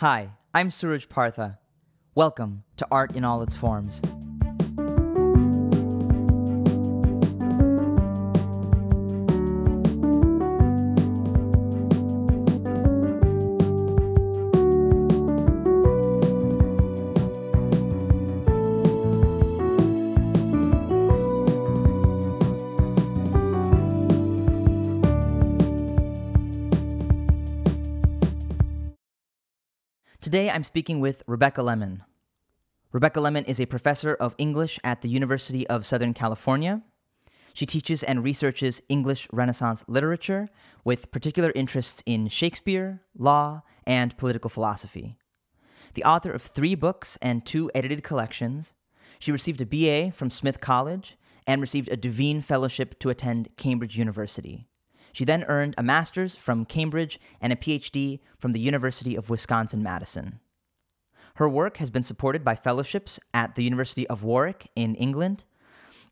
Hi, I'm Suraj Partha. Welcome to Art in All Its Forms. Today I'm speaking with Rebecca Lemon. Rebecca Lemon is a professor of English at the University of Southern California. She teaches and researches English Renaissance literature with particular interests in Shakespeare, law, and political philosophy. The author of three books and two edited collections, she received a BA from Smith College and received a Devine Fellowship to attend Cambridge University. She then earned a master's from Cambridge and a PhD from the University of Wisconsin Madison. Her work has been supported by fellowships at the University of Warwick in England,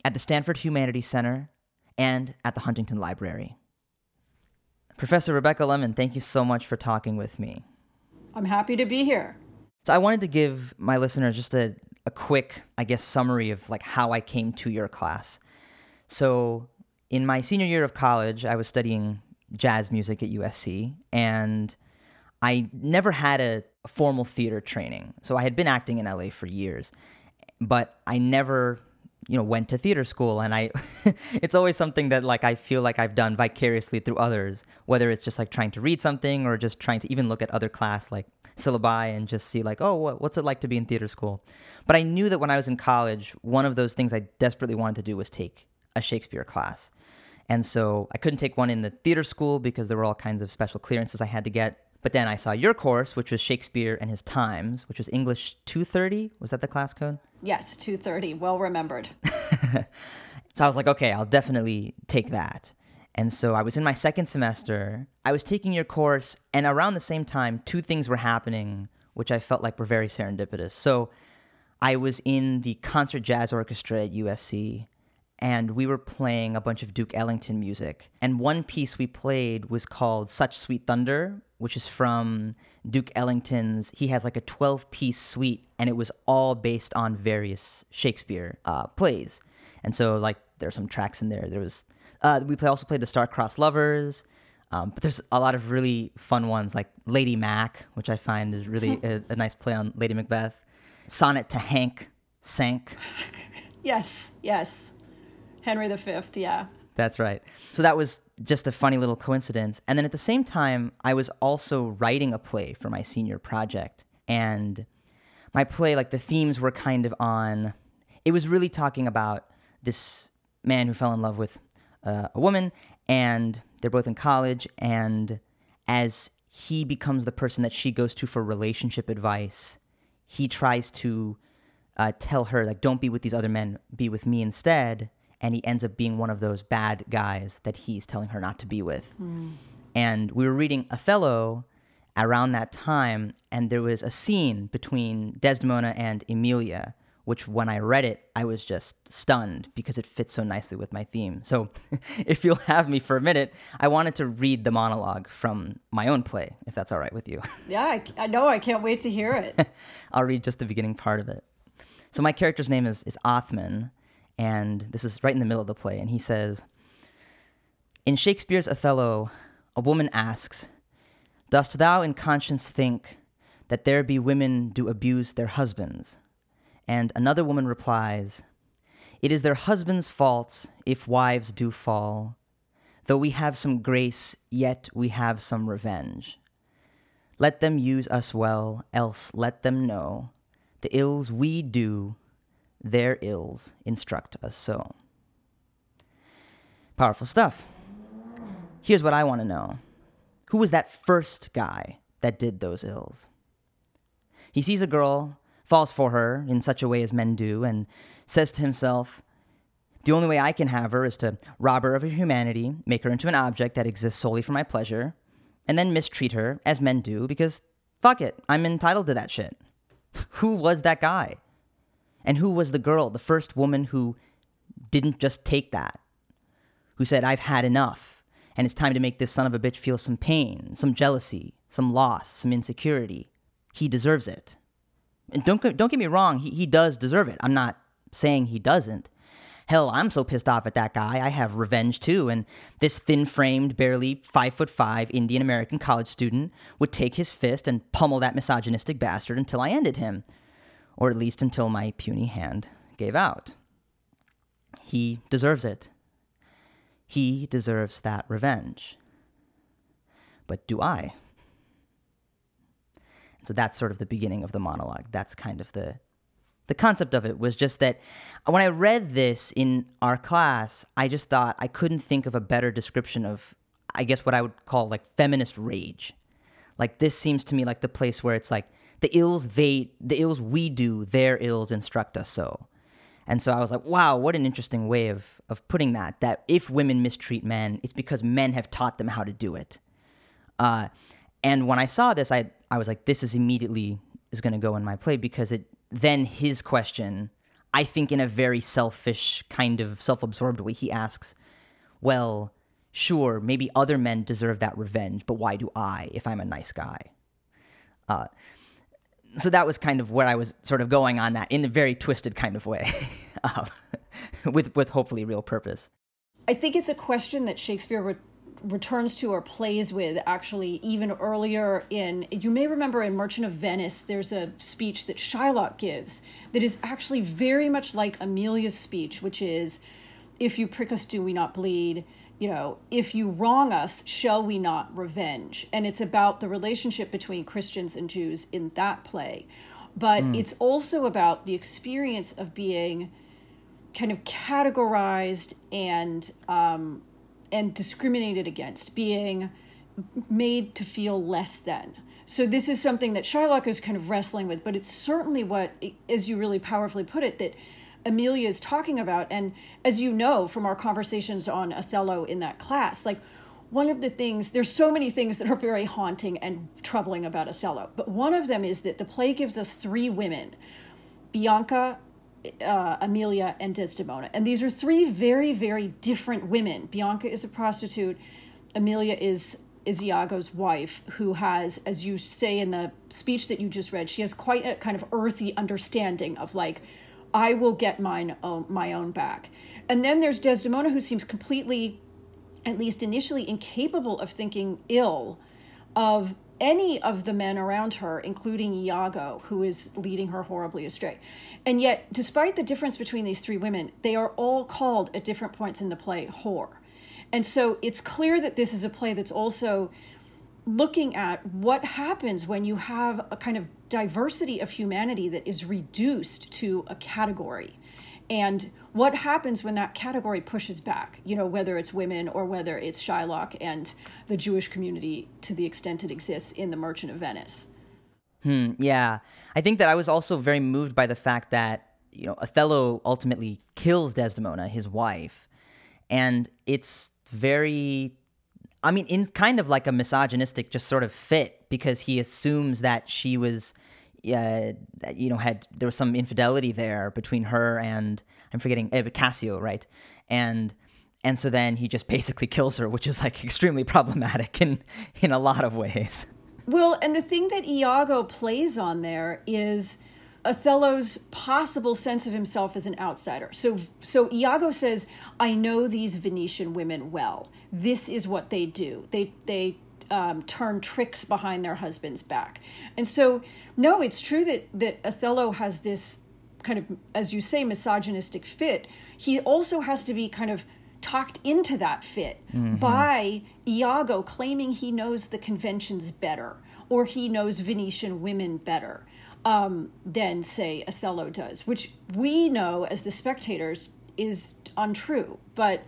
at the Stanford Humanities Center, and at the Huntington Library. Professor Rebecca Lemon, thank you so much for talking with me. I'm happy to be here. So I wanted to give my listeners just a, a quick, I guess, summary of like how I came to your class. So in my senior year of college, I was studying jazz music at USC, and I never had a, formal theater training. So I had been acting in LA for years, but I never, you know, went to theater school. And I, it's always something that like I feel like I've done vicariously through others, whether it's just like trying to read something or just trying to even look at other class like syllabi and just see like, oh, what's it like to be in theater school? But I knew that when I was in college, one of those things I desperately wanted to do was take a Shakespeare class. And so I couldn't take one in the theater school because there were all kinds of special clearances I had to get. But then I saw your course, which was Shakespeare and His Times, which was English 230. Was that the class code? Yes, 230. Well remembered. so I was like, okay, I'll definitely take that. And so I was in my second semester. I was taking your course, and around the same time, two things were happening, which I felt like were very serendipitous. So I was in the concert jazz orchestra at USC, and we were playing a bunch of Duke Ellington music. And one piece we played was called Such Sweet Thunder, which is from Duke Ellington's. He has like a 12 piece suite, and it was all based on various Shakespeare uh, plays. And so, like, there are some tracks in there. There was, uh, we play, also played the Star-Crossed Lovers. Um, but there's a lot of really fun ones like Lady Mac, which I find is really a, a nice play on Lady Macbeth. Sonnet to Hank, Cinq. Yes, yes. Henry V, yeah. That's right. So that was just a funny little coincidence. And then at the same time, I was also writing a play for my senior project. And my play, like the themes were kind of on, it was really talking about this man who fell in love with uh, a woman, and they're both in college. And as he becomes the person that she goes to for relationship advice, he tries to uh, tell her, like, don't be with these other men, be with me instead and he ends up being one of those bad guys that he's telling her not to be with. Mm. And we were reading Othello around that time, and there was a scene between Desdemona and Emilia, which when I read it, I was just stunned because it fits so nicely with my theme. So, if you'll have me for a minute, I wanted to read the monologue from my own play, if that's all right with you. Yeah, I, I know. I can't wait to hear it. I'll read just the beginning part of it. So, my character's name is, is Othman, and this is right in the middle of the play. And he says, In Shakespeare's Othello, a woman asks, Dost thou in conscience think that there be women do abuse their husbands? And another woman replies, It is their husbands' fault if wives do fall. Though we have some grace, yet we have some revenge. Let them use us well, else let them know the ills we do their ills instruct us so. Powerful stuff. Here's what I want to know Who was that first guy that did those ills? He sees a girl, falls for her in such a way as men do, and says to himself, The only way I can have her is to rob her of her humanity, make her into an object that exists solely for my pleasure, and then mistreat her, as men do, because fuck it, I'm entitled to that shit. Who was that guy? And who was the girl, the first woman who didn't just take that? Who said, I've had enough, and it's time to make this son of a bitch feel some pain, some jealousy, some loss, some insecurity. he deserves it. And don't don't get me wrong, he, he does deserve it. I'm not saying he doesn't. Hell, I'm so pissed off at that guy. I have revenge too. And this thin framed, barely five foot five Indian American college student would take his fist and pummel that misogynistic bastard until I ended him. Or at least until my puny hand gave out. He deserves it. He deserves that revenge. But do I? So that's sort of the beginning of the monologue. That's kind of the the concept of it was just that when I read this in our class, I just thought I couldn't think of a better description of I guess what I would call like feminist rage. Like this seems to me like the place where it's like the ills they the ills we do, their ills instruct us so. And so I was like, wow, what an interesting way of of putting that. That if women mistreat men, it's because men have taught them how to do it. Uh, and when I saw this, I I was like, this is immediately is going to go in my play because it then his question, I think in a very selfish kind of self-absorbed way, he asks, well, sure, maybe other men deserve that revenge, but why do I if I'm a nice guy? Uh, so that was kind of where I was sort of going on that in a very twisted kind of way, um, with with hopefully real purpose. I think it's a question that Shakespeare re- returns to or plays with actually even earlier in you may remember in Merchant of Venice there's a speech that Shylock gives that is actually very much like Emilia's speech which is if you prick us do we not bleed you know if you wrong us shall we not revenge? And it's about the relationship between Christians and Jews in that play. But it's also about the experience of being kind of categorized and um, and discriminated against, being made to feel less than. So this is something that Shylock is kind of wrestling with, but it's certainly what, as you really powerfully put it, that Emilia is talking about. And as you know from our conversations on Othello in that class, like one of the things, there's so many things that are very haunting and troubling about Othello, but one of them is that the play gives us three women Bianca, uh, Emilia, and Desdemona. And these are three very, very different women. Bianca is a prostitute, Emilia is is Iago's wife, who has, as you say in the speech that you just read, she has quite a kind of earthy understanding of like, I will get mine own, my own back. And then there's Desdemona, who seems completely, at least initially, incapable of thinking ill of any of the men around her, including Iago, who is leading her horribly astray. And yet, despite the difference between these three women, they are all called at different points in the play whore. And so it's clear that this is a play that's also looking at what happens when you have a kind of diversity of humanity that is reduced to a category. And what happens when that category pushes back, you know, whether it's women or whether it's Shylock and the Jewish community to the extent it exists in The Merchant of Venice. Hmm, yeah. I think that I was also very moved by the fact that, you know, Othello ultimately kills Desdemona, his wife. And it's very I mean, in kind of like a misogynistic just sort of fit because he assumes that she was uh, you know, had there was some infidelity there between her and I'm forgetting uh, Cassio, right? And and so then he just basically kills her, which is like extremely problematic in in a lot of ways. Well, and the thing that Iago plays on there is Othello's possible sense of himself as an outsider. So so Iago says, "I know these Venetian women well. This is what they do. They they um, turn tricks behind their husband's back." And so, no, it's true that that Othello has this kind of, as you say, misogynistic fit. He also has to be kind of talked into that fit mm-hmm. by Iago claiming he knows the conventions better or he knows Venetian women better um, than, say, Othello does, which we know as the spectators is untrue. But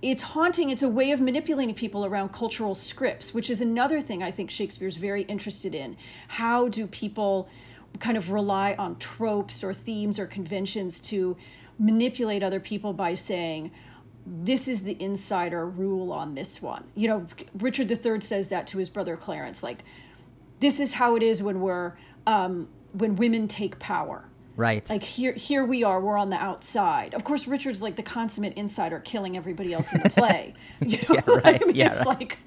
it's haunting. It's a way of manipulating people around cultural scripts, which is another thing I think Shakespeare's very interested in. How do people kind of rely on tropes or themes or conventions to manipulate other people by saying, this is the insider rule on this one. You know, Richard III says that to his brother Clarence, like, this is how it is when we're um, when women take power. Right. Like here here we are, we're on the outside. Of course Richard's like the consummate insider killing everybody else in the play. You know? yeah, right. I mean, yeah, it's right. like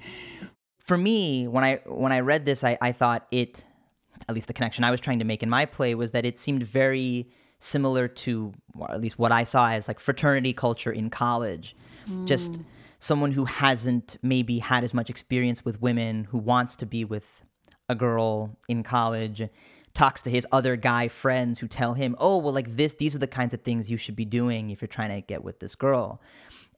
For me, when I when I read this, I, I thought it at least the connection I was trying to make in my play was that it seemed very similar to, or at least what I saw as like fraternity culture in college. Mm. Just someone who hasn't maybe had as much experience with women, who wants to be with a girl in college, talks to his other guy friends who tell him, "Oh, well like this these are the kinds of things you should be doing if you're trying to get with this girl."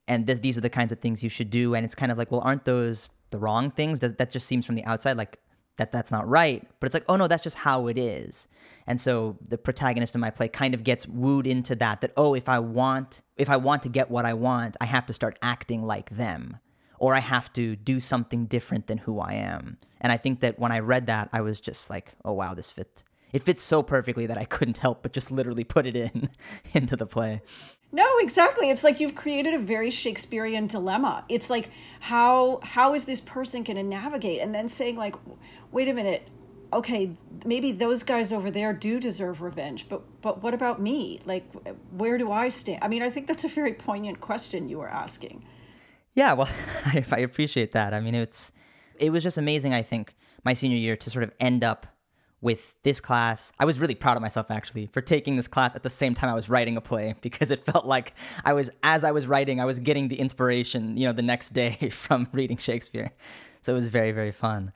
And this, these are the kinds of things you should do and it's kind of like, "Well, aren't those the wrong things?" Does, that just seems from the outside like that that's not right. But it's like, "Oh no, that's just how it is." And so the protagonist in my play kind of gets wooed into that that oh, if I want if I want to get what I want, I have to start acting like them or I have to do something different than who I am. And I think that when I read that, I was just like, oh wow, this fits. It fits so perfectly that I couldn't help but just literally put it in into the play. No, exactly. It's like you've created a very Shakespearean dilemma. It's like how how is this person going to navigate and then saying like wait a minute, okay, maybe those guys over there do deserve revenge, but but what about me? Like where do I stand? I mean, I think that's a very poignant question you were asking. Yeah, well, I, appreciate that. I mean, it's it was just amazing. I think my senior year to sort of end up with this class. I was really proud of myself actually for taking this class at the same time I was writing a play because it felt like I was as I was writing, I was getting the inspiration, you know, the next day from reading Shakespeare. So it was very very fun.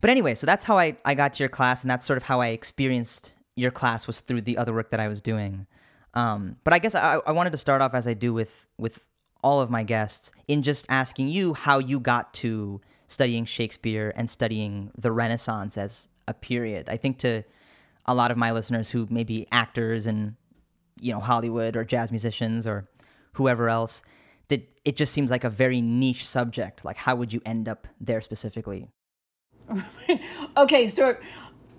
But anyway, so that's how I I got to your class and that's sort of how I experienced your class was through the other work that I was doing. Um, but I guess I, I wanted to start off as I do with with all of my guests in just asking you how you got to studying Shakespeare and studying the Renaissance as a period. I think to a lot of my listeners who may be actors and you know Hollywood or jazz musicians or whoever else that it just seems like a very niche subject. Like how would you end up there specifically? okay, so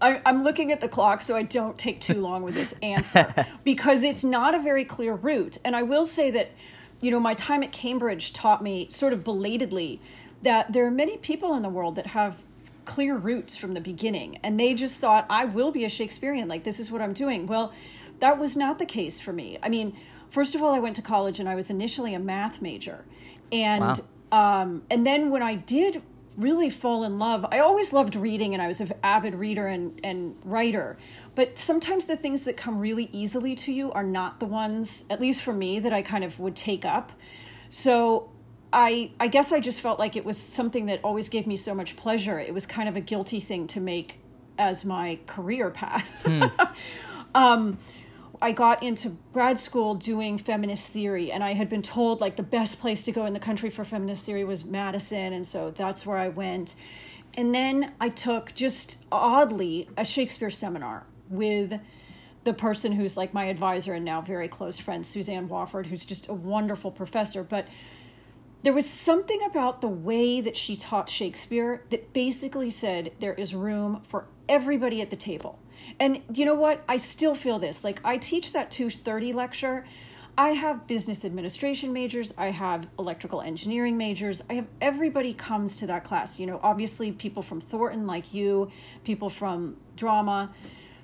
I, am looking at the clock so I don't take too long with this answer because it's not a very clear route. And I will say that you know, my time at Cambridge taught me sort of belatedly that there are many people in the world that have clear roots from the beginning and they just thought I will be a Shakespearean like this is what I'm doing. Well, that was not the case for me. I mean, first of all, I went to college and I was initially a math major. And wow. um and then when I did really fall in love, I always loved reading and I was an avid reader and and writer. But sometimes the things that come really easily to you are not the ones, at least for me, that I kind of would take up. So I I guess I just felt like it was something that always gave me so much pleasure. It was kind of a guilty thing to make as my career path. Hmm. um, I got into grad school doing feminist theory, and I had been told like the best place to go in the country for feminist theory was Madison, and so that's where I went. And then I took just oddly a Shakespeare seminar with the person who's like my advisor and now very close friend, Susanne Wofford, who's just a wonderful professor. But there was something about the way that she taught Shakespeare that basically said there is room for everybody at the table. And you know what? I still feel this. Like I teach that 230 lecture. I have business administration majors, I have electrical engineering majors. I have everybody comes to that class. You know, obviously people from Thornton like you, people from drama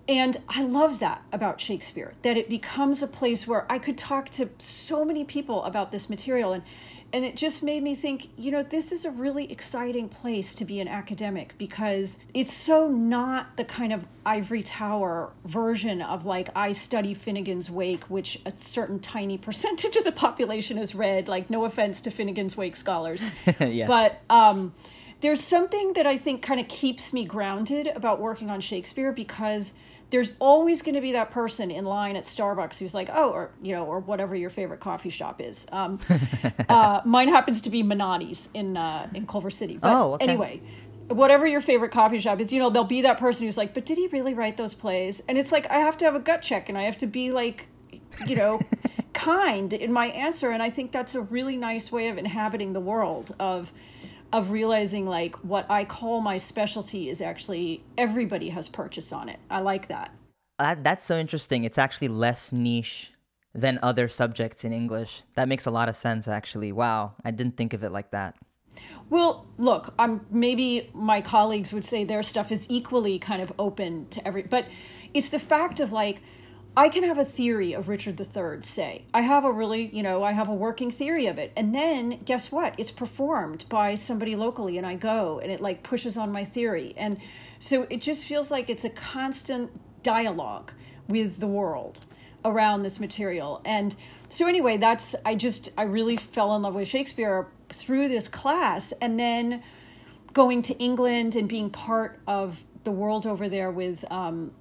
and I love that about Shakespeare, that it becomes a place where I could talk to so many people about this material. And, and it just made me think, you know, this is a really exciting place to be an academic because it's so not the kind of ivory tower version of like, I study Finnegans Wake, which a certain tiny percentage of the population has read. Like, no offense to Finnegans Wake scholars. yes. But, um, there's something that I think kind of keeps me grounded about working on Shakespeare because there's always going to be that person in line at Starbucks who's like, oh, or you know, or whatever your favorite coffee shop is. Um, uh, mine happens to be Menotti's in uh, in Culver City. But oh, okay. anyway, whatever your favorite coffee shop is, you know, there'll be that person who's like, but did he really write those plays? And it's like I have to have a gut check, and I have to be like, you know, kind in my answer. And I think that's a really nice way of inhabiting the world of of realizing like what I call my specialty is actually everybody has purchase on it. I like that. Uh, that's so interesting. It's actually less niche than other subjects in English. That makes a lot of sense actually. Wow, I didn't think of it like that. Well, look, I'm maybe my colleagues would say their stuff is equally kind of open to every but it's the fact of like I can have a theory of Richard III, say. I have a really, you know, I have a working theory of it. And then guess what? It's performed by somebody locally and I go and it like pushes on my theory. And so it just feels like it's a constant dialogue with the world around this material. And so anyway, that's I just I really fell in love with Shakespeare through this class and then going to England and being part of the world over there with um,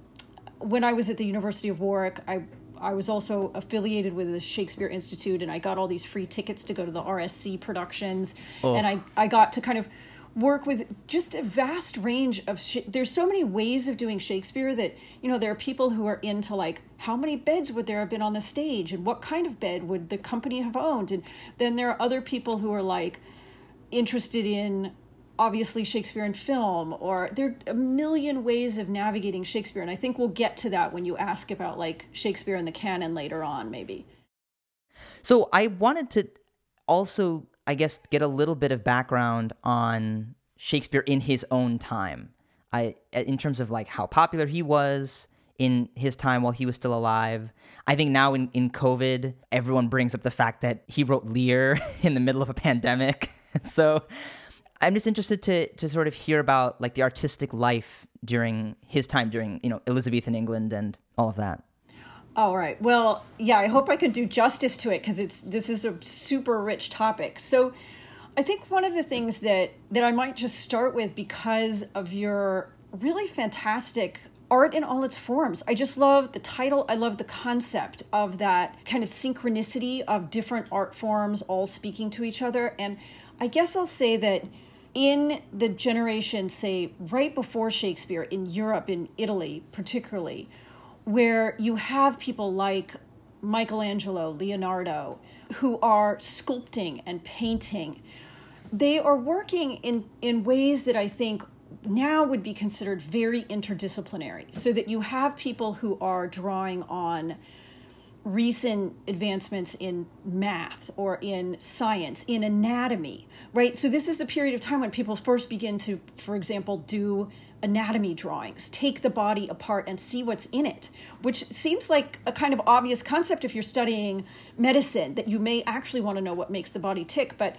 when I was at the University of Warwick, I I was also affiliated with the Shakespeare Institute, and I got all these free tickets to go to the RSC productions, oh. and I I got to kind of work with just a vast range of sh- there's so many ways of doing shakespeare that you know there are people who are into like how many beds would there have been on the stage and what kind of bed would the company have owned and then there are other people who are like interested in obviously Shakespeare in film, or there are a million ways of navigating Shakespeare. And I think we'll get to that when you ask about like Shakespeare in the canon later on, maybe. So I wanted to also, I guess, get a little bit of background on Shakespeare in his own time. I, in terms of like how popular he was in his time while he was still alive. I think now in, in COVID, everyone brings up the fact that he wrote Lear in the middle of a pandemic. so I'm just interested to to sort of hear about like the artistic life during his time during you know Elizabethan England and all of that. All right. Well, yeah, I hope I can do justice to it because it's this is a super rich topic. So, I think one of the things that that I might just start with because of your really fantastic art in all its forms. I just love the title. I love the concept of that kind of synchronicity of different art forms all speaking to each other. And I guess I'll say that in the generation, say, right before Shakespeare in Europe, in Italy particularly, where you have people like Michelangelo, Leonardo, who are sculpting and painting, they are working in, in ways that I think now would be considered very interdisciplinary. So that you have people who are drawing on recent advancements in math or in science, in anatomy, right? So, this is the period of time when people first begin to, for example, do anatomy drawings, take the body apart and see what's in it, which seems like a kind of obvious concept if you're studying medicine, that you may actually want to know what makes the body tick. But,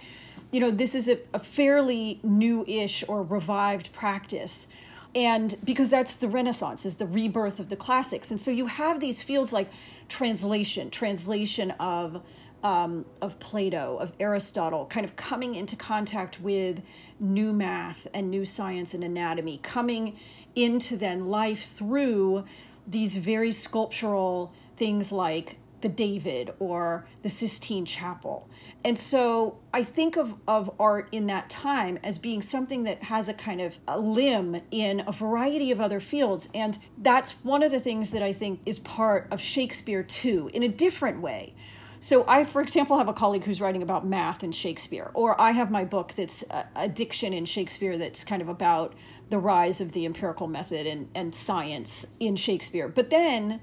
you know, this is a, a fairly new ish or revived practice and because that's the renaissance is the rebirth of the classics and so you have these fields like translation, translation of um, of Plato, of Aristotle, kind of coming into contact with new math and new science and anatomy, coming into then life through these very sculptural things like the David or the Sistine Chapel. And so I think of, of art in that time as being something that has a kind of a limb in a variety of other fields. And that's one of the things that I think is part of Shakespeare too, in a different way. So I, for example, have a colleague who's writing about math in Shakespeare, or I have my book that's Addiction in Shakespeare that's kind of about the rise of the empirical method and, and science in Shakespeare. But then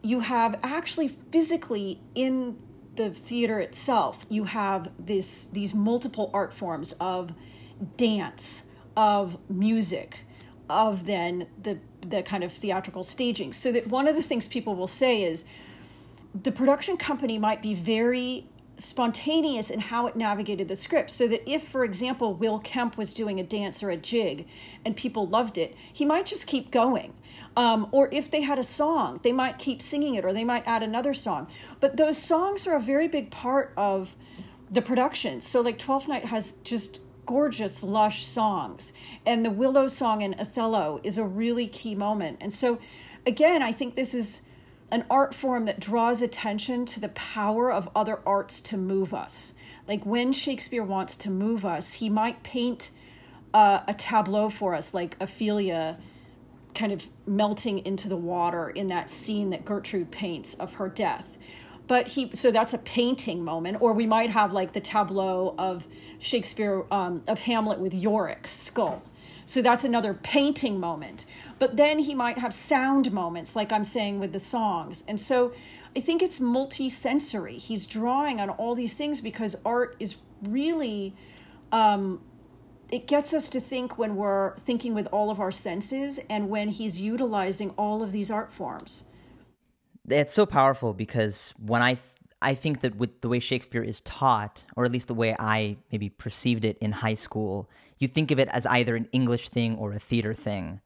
you have actually physically in the theater itself, you have this these multiple art forms of dance, of music, of then the the kind of theatrical staging. So that one of the things people will say is the production company might be very spontaneous in how it navigated the script. So that if, for example, Will Kemp was doing a dance or a jig and people loved it, he might just keep going. Um, or if they had a song, they might keep singing it or they might add another song. But those songs are a very big part of the production. So, like, Twelfth Night has just gorgeous, lush songs. And the Willow song in Othello is a really key moment. And so, again, I think this is an art form that draws attention to the power of other arts to move us. Like when Shakespeare wants to move us, he might paint uh, a tableau for us, like Ophelia kind of melting into the water in that scene that Gertrude paints of her death. But he, so that's a painting moment, or we might have like the tableau of Shakespeare um, of Hamlet with Yorick's skull. So that's another painting moment. But then he might have sound moments, like I'm saying with the songs. And so I think it's multi-sensory. He's drawing on all these things because art is really um, it gets us to think when we're thinking with all of our senses and when he's utilizing all of these art forms. It's so powerful because when I I think that with the way Shakespeare is taught, or at least the way I maybe perceived it in high school, you think of it as either an English thing or a theater thing.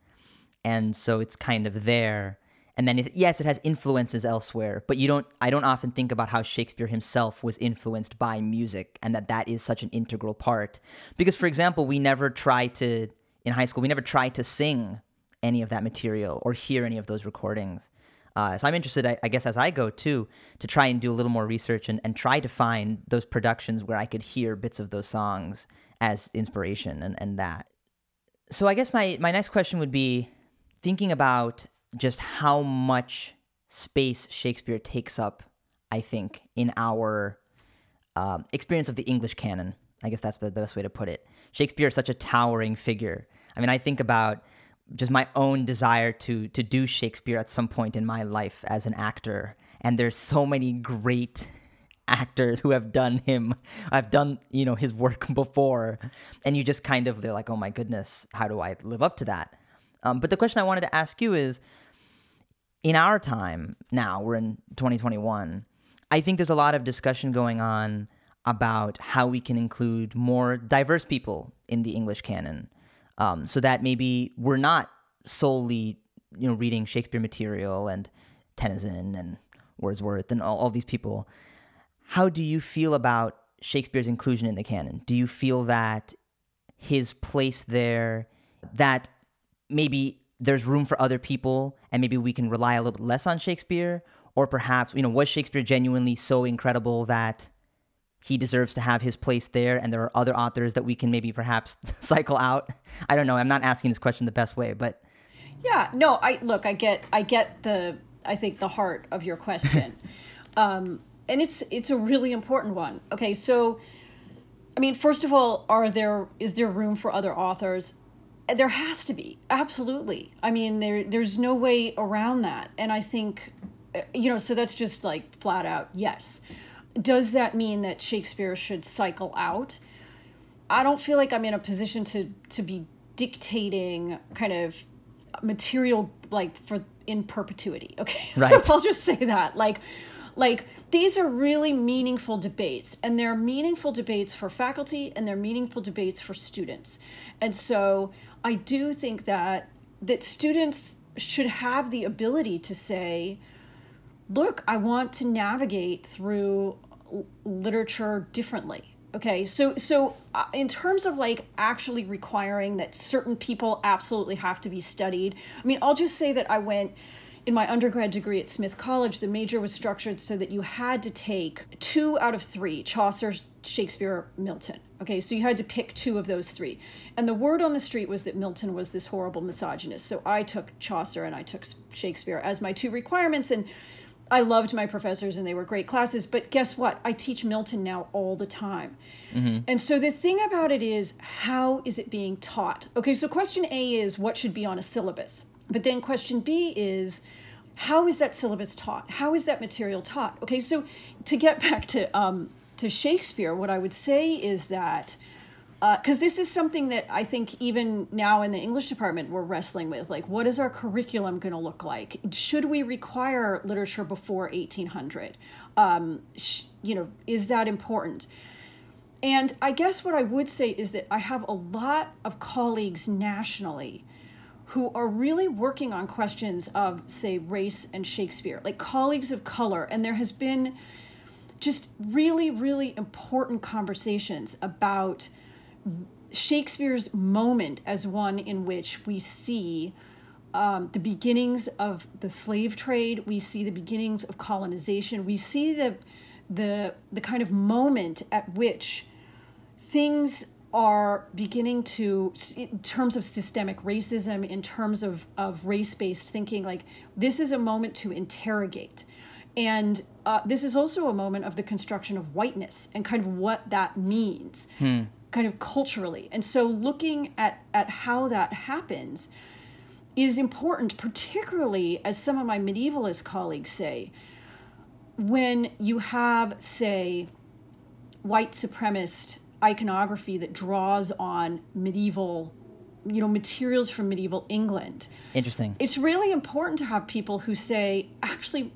And so it's kind of there. And then it, yes, it has influences elsewhere, but you don't I don't often think about how Shakespeare himself was influenced by music and that that is such an integral part. Because for example, we never try to in high school, we never try to sing any of that material or hear any of those recordings. Uh, so I'm interested, I, I, guess, as I go too, to try and do a little more research and, and try to find those productions where I could hear bits of those songs as inspiration and, and that. So I guess my, my next question would be thinking about just how much space Shakespeare takes up, I think, in our um, experience of the English canon. I guess that's the best way to put it. Shakespeare is such a towering figure. I mean, I think about just my own desire to to do Shakespeare at some point in my life as an actor. And there's so many great actors who have done him. I've done, you know, his work before. And you just kind of they're like, "Oh my goodness, how do I live up to that?" Um, but the question I wanted to ask you is in our time now, we're in 2021. I think there's a lot of discussion going on about how we can include more diverse people in the English canon um, so that maybe we're not solely you know reading Shakespeare material and Tennyson and Wordsworth and all, all these people. How do you feel about Shakespeare's inclusion in the canon? Do you feel that his place there, that maybe there's room for other people and maybe we can rely a little bit less on Shakespeare? Or perhaps, you know, was Shakespeare genuinely so incredible that he deserves to have his place there and there are other authors that we can maybe perhaps cycle out? I don't know. I'm not asking this question the best way but yeah. No i look i get i get the i think the heart of your question. Um, and it's it's a really important one. Okay. So i mean first of all are there is there room for other authors there has to be absolutely i mean there there's no way around that and i think uh, you know so that's just like flat out yes does that mean that Shakespeare should cycle out? I don't feel like I'm in a position to to be dictating kind of material like for in perpetuity. Okay, right. so I'll just say that like like these are really meaningful debates and they're meaningful debates for faculty and they're meaningful debates for students and so i do think that that students should have the ability to say look, I want to navigate through literature differently. Okay, so so uh, in terms of like actually requiring that certain people absolutely have to be studied, I mean, I'll just say that I went in my undergrad degree at Smith College. The major was structured so that you had to take two out of three Chaucer, Shakespeare, or Milton. Okay, so you had to pick two of those three. And the word on the street was that Milton was this horrible misogynist. So I took Chaucer and I took Shakespeare as my two requirements. And I loved my professors and they were great classes, but guess what? I teach Milton now all the time. Mm-hmm. And so the thing about it is, how is it being taught? Okay, so question A is what should be on a syllabus? But then question B is, how is that syllabus taught? How is that material taught? Okay, so to get back to um, to Shakespeare, what I would say is that because uh, this is something that I think even now in the English department we're wrestling with. Like, what is our curriculum going to look like? Should we require literature before 1800? Um, sh- you know, is that important? And I guess what I would say is that I have a lot of colleagues nationally who are really working on questions of, say, race and Shakespeare, like colleagues of color. And there has been just really, really important conversations about Shakespeare's moment as one in which we see um, the beginnings of the slave trade, we see the beginnings of colonization, we see the the the kind of moment at which things are beginning to in terms of systemic racism in terms of, of race-based thinking like this is a moment to interrogate. And uh, this is also a moment of the construction of whiteness and kind of what that means hmm. kind of culturally. And so looking at, at how that happens is important, particularly as some of my medievalist colleagues say, when you have, say, white supremacist iconography that draws on medieval you know materials from medieval england. Interesting. It's really important to have people who say actually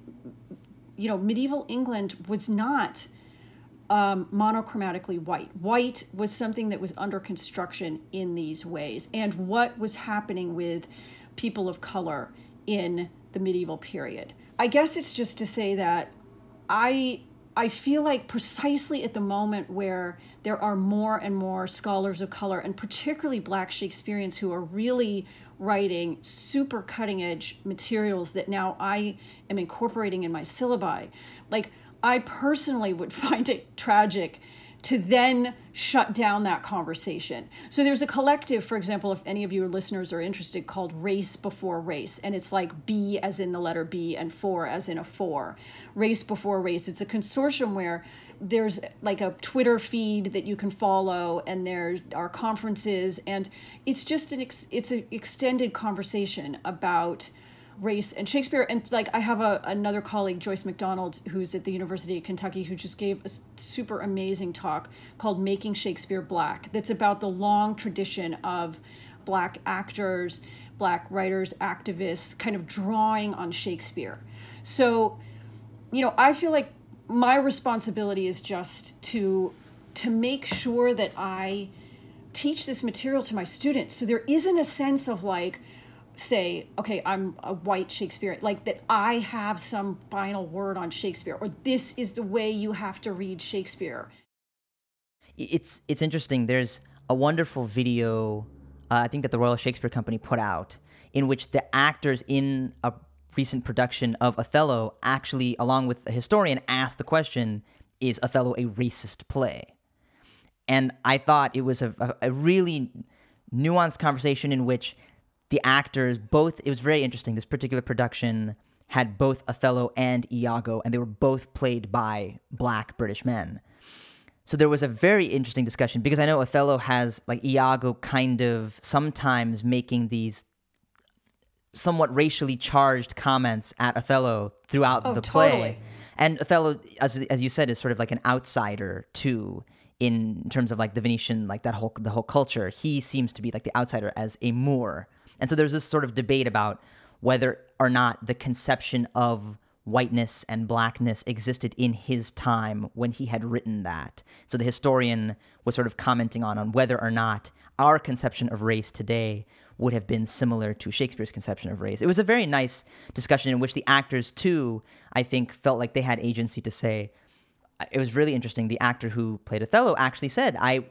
you know, medieval England was not um, monochromatically white. White was something that was under construction in these ways. And what was happening with people of color in the medieval period? I guess it's just to say that I I feel like precisely at the moment where there are more and more scholars of color, and particularly Black Shakespeareans, who are really writing super cutting edge materials that now I am incorporating in my syllabi. Like, I personally would find it tragic to then shut down that conversation. So there's a collective, for example, if any of your listeners are interested, called Race Before Race. And it's like B as in the letter B and four as in a four. Race Before Race. It's a consortium where there's like a Twitter feed that you can follow, and there are conferences, and it's just an ex- it's an extended conversation about race and Shakespeare. And like I have a, another colleague, Joyce MacDonald, who's at the University of Kentucky, who just gave a super amazing talk called "Making Shakespeare Black." That's about the long tradition of black actors, black writers, activists, kind of drawing on Shakespeare. So, you know, I feel like my responsibility is just to to make sure that I teach this material to my students. So there isn't a sense of like say, okay, I'm a white Shakespeare, like that I have some final word on Shakespeare, or this is the way you have to read Shakespeare. It's it's interesting. There's a wonderful video, uh, I think that the Royal Shakespeare Company put out, in which the actors in a recent production of Othello actually, along with a historian, asked the question: Is Othello a racist play? And I thought it was a, a really nuanced conversation in which the actors both it was very interesting. This particular production had both othello and iago and they were both played by black british men. So there was a very interesting discussion because i know othello has like iago kind of sometimes making these somewhat racially charged comments at othello throughout oh, the totally. play and othello as, as you said is sort of like an outsider too in terms of like the venetian like that whole the whole culture. He seems to be like the outsider as a moor and so there's this sort of debate about whether or not the conception of whiteness and blackness existed in his time when he had written that. So the historian was sort of commenting on on whether or not our conception of race today would have been similar to Shakespeare's conception of race. It was a very nice discussion in which the actors too, I think, felt like they had agency to say. It was really interesting. The actor who played Othello actually said, "I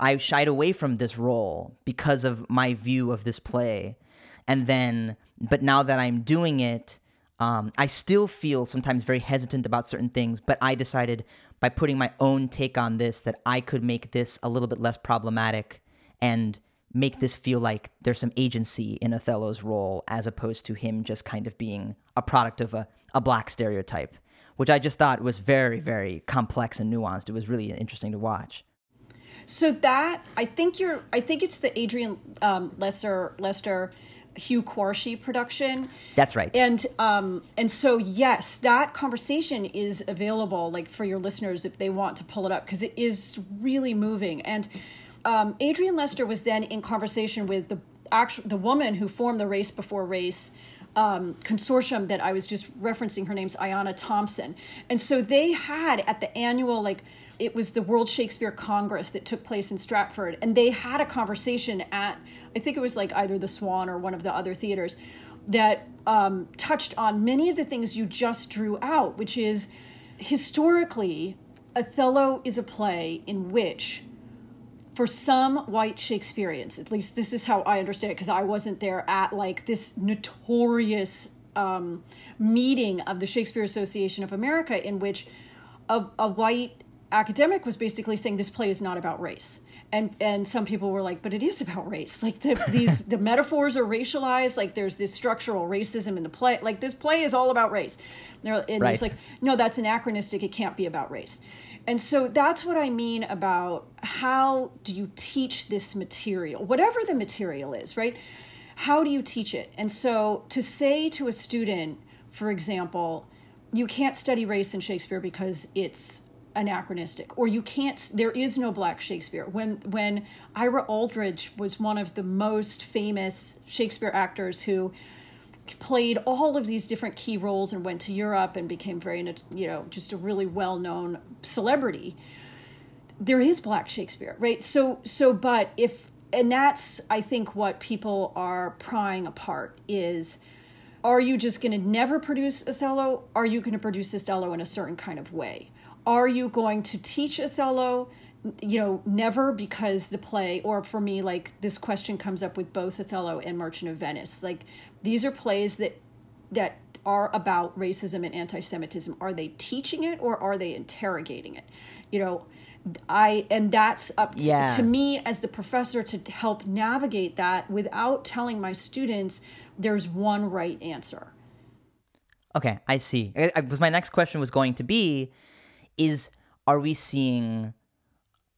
I shied away from this role because of my view of this play. And then, but now that I'm doing it, um, I still feel sometimes very hesitant about certain things, but I decided by putting my own take on this that I could make this a little bit less problematic and make this feel like there's some agency in Othello's role as opposed to him just kind of being a product of a, a black stereotype, which I just thought was very, very complex and nuanced. It was really interesting to watch. So that I think you're. I think it's the Adrian um, Lester Lester Hugh Quarshie production. That's right. And um, and so yes, that conversation is available, like for your listeners if they want to pull it up, because it is really moving. And um, Adrian Lester was then in conversation with the actual the woman who formed the Race Before Race. Um, consortium that I was just referencing. Her name's Ayanna Thompson, and so they had at the annual like it was the World Shakespeare Congress that took place in Stratford, and they had a conversation at I think it was like either the Swan or one of the other theaters that um, touched on many of the things you just drew out, which is historically Othello is a play in which for some white Shakespeareans, at least this is how I understand it, because I wasn't there at like this notorious um, meeting of the Shakespeare Association of America, in which a, a white academic was basically saying this play is not about race. And and some people were like but it is about race. Like the, these the metaphors are racialized. Like there's this structural racism in the play. Like this play is all about race. And right. it's like no that's anachronistic. It can't be about race. And so that's what i mean about how do you teach this material? Whatever the material is right? How do you teach it? And so to say to a student for example you can't study race in shakespeare because it's anachronistic or you can't there is no black shakespeare when when ira aldridge was one of the most famous shakespeare actors who played all of these different key roles and went to Europe and became very, you know, just a really well known celebrity. There is Black Shakespeare, right? So, so, but if, and that's, I think, what people are prying apart is are you just going to never produce Othello? Are you going to produce Othello in a certain kind of way? Are you going to teach Othello? you know, never because the play, or for me, like this question comes up with both Othello and Merchant of Venice. Like these are plays that that are about racism and anti-Semitism. Are they teaching it or are they interrogating it? You know, I and that's up to, yeah. to me as the professor to help navigate that without telling my students there's one right answer. Okay, I see. Because my next question was going to be is are we seeing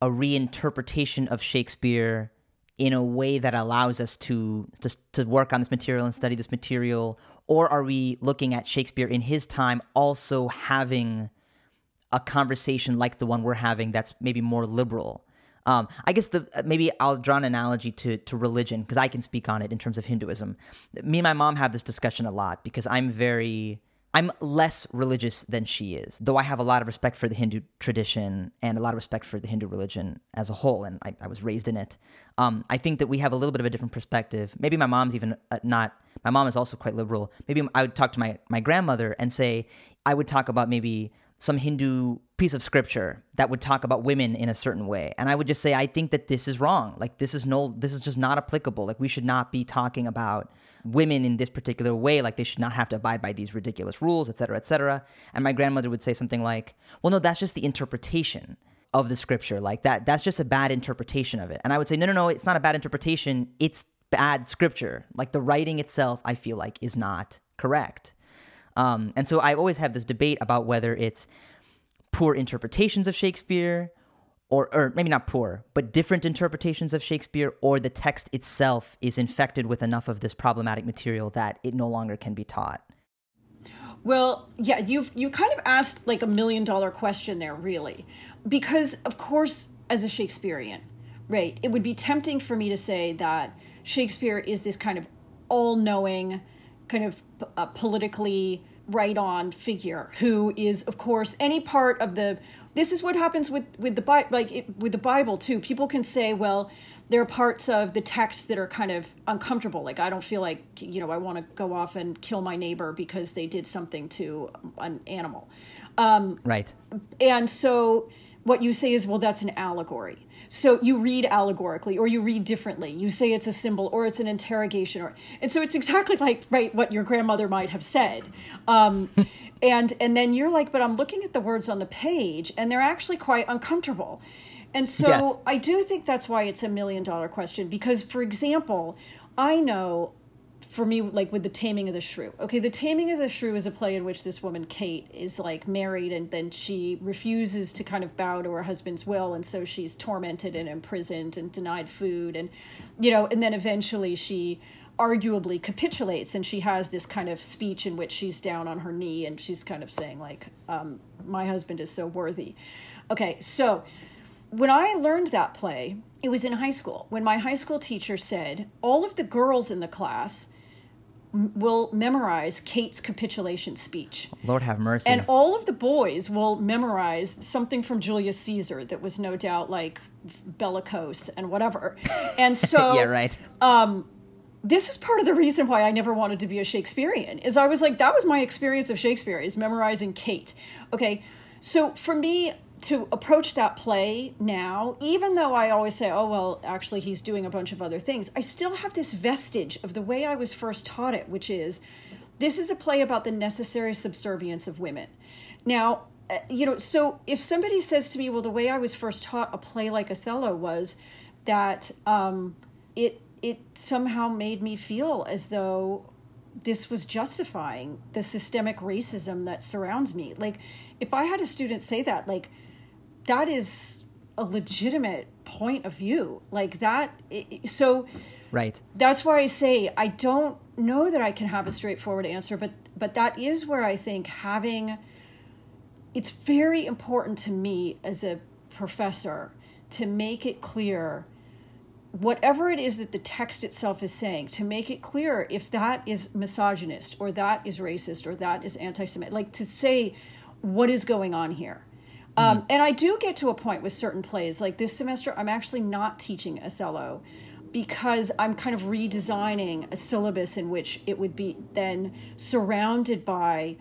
a reinterpretation of Shakespeare in a way that allows us to just to work on this material and study this material or are we looking at Shakespeare in his time also having a conversation like the one we're having that's maybe more liberal um, I guess the maybe I'll draw an analogy to to religion because I can speak on it in terms of Hinduism. Me and my mom have this discussion a lot because I'm very I'm less religious than she is, though I have a lot of respect for the Hindu tradition and a lot of respect for the Hindu religion as a whole, and I, I was raised in it. Um, I think that we have a little bit of a different perspective. Maybe my mom's even uh, not. My mom is also quite liberal. Maybe I would talk to my my grandmother and say I would talk about maybe some Hindu piece of scripture that would talk about women in a certain way and i would just say i think that this is wrong like this is no this is just not applicable like we should not be talking about women in this particular way like they should not have to abide by these ridiculous rules et cetera et cetera. And my grandmother would say something like well no that's just the interpretation of the scripture. Like that that's just a bad interpretation of it. And i would say no no no it's not a bad interpretation. It's bad scripture. Like the writing itself i feel like is not correct. Um, and so i always have this debate about whether it's poor interpretations of Shakespeare, or, or maybe not poor, but different interpretations of Shakespeare, or the text itself is infected with enough of this problematic material that it no longer can be taught. Well, yeah, you've you kind of asked like a million dollar question there, really, because of course, as a Shakespearean, right, it would be tempting for me to say that Shakespeare is this kind of all knowing, kind of uh, politically right on figure who is of course any part of the this is what happens with with the bible like it, with the bible too. People can say well there are parts of the text that are kind of uncomfortable. Like i don't feel like you know i want to go off and kill my neighbor because they did something to an animal. Um, right. and so what you say is well that's an allegory so you read allegorically or you read differently. You say it's a symbol or it's an interrogation or and so it's exactly like right what your grandmother might have said. Um, and and then you're like, but I'm looking at the words on the page and they're actually quite uncomfortable. And so yes. I do think that's why it's a million dollar question because for example, I know for me like with the taming of the shrew. Okay the taming of the shrew is a play in which this woman kate is like married and then she refuses to kind of bow to her husband's will and so she's tormented and imprisoned and denied food and you know and then eventually she arguably capitulates and she has this kind of speech in which she's down on her knee and she's kind of saying like um, my husband is so worthy. Okay so when i learned that play it was in high school. When my high school teacher said all of the girls in the class will memorize Kate's capitulation speech. Lord have mercy. And all of the boys will memorize something from Julius Caesar that was no doubt like bellicose and whatever. And so Yeah, right. Um this is part of the reason why I never wanted to be a Shakespearean. Is I was like that was my experience of Shakespeare is memorizing Kate. Okay. So for me to approach that play now, even though I always say, oh, well, actually, he's doing a bunch of other things, I still have this vestige of the way I was first taught it, which is this is a play about the necessary subservience of women. Now, uh, you know, so if somebody says to me, well, the way I was first taught a play like Othello was that um, it it somehow made me feel as though this was justifying the systemic racism that surrounds me. Like, if I had a student say that, like, that is a legitimate point of view. Like that so right. that's why i say i don't know that i can have a straightforward answer but but that is where i think having it's very important to me as a professor to make it clear whatever it is that the text itself is saying to make it clear if that is misogynist or that is racist or that is anti-semitic like to say what is going on here um, mm-hmm. and i do get to a point with certain plays like this semester i'm actually not teaching othello because i'm kind of redesigning a syllabus in which it would be then surrounded by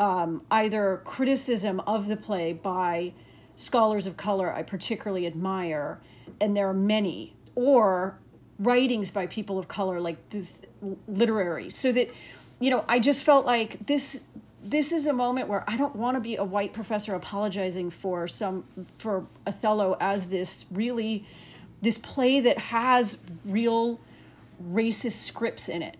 um, either criticism of the play by scholars of color i particularly admire and there are many or writings by people of color like this, literary so that you know i just felt like this this is a moment where i don't want to be a white professor apologizing for some for othello as this really this play that has real racist scripts in it.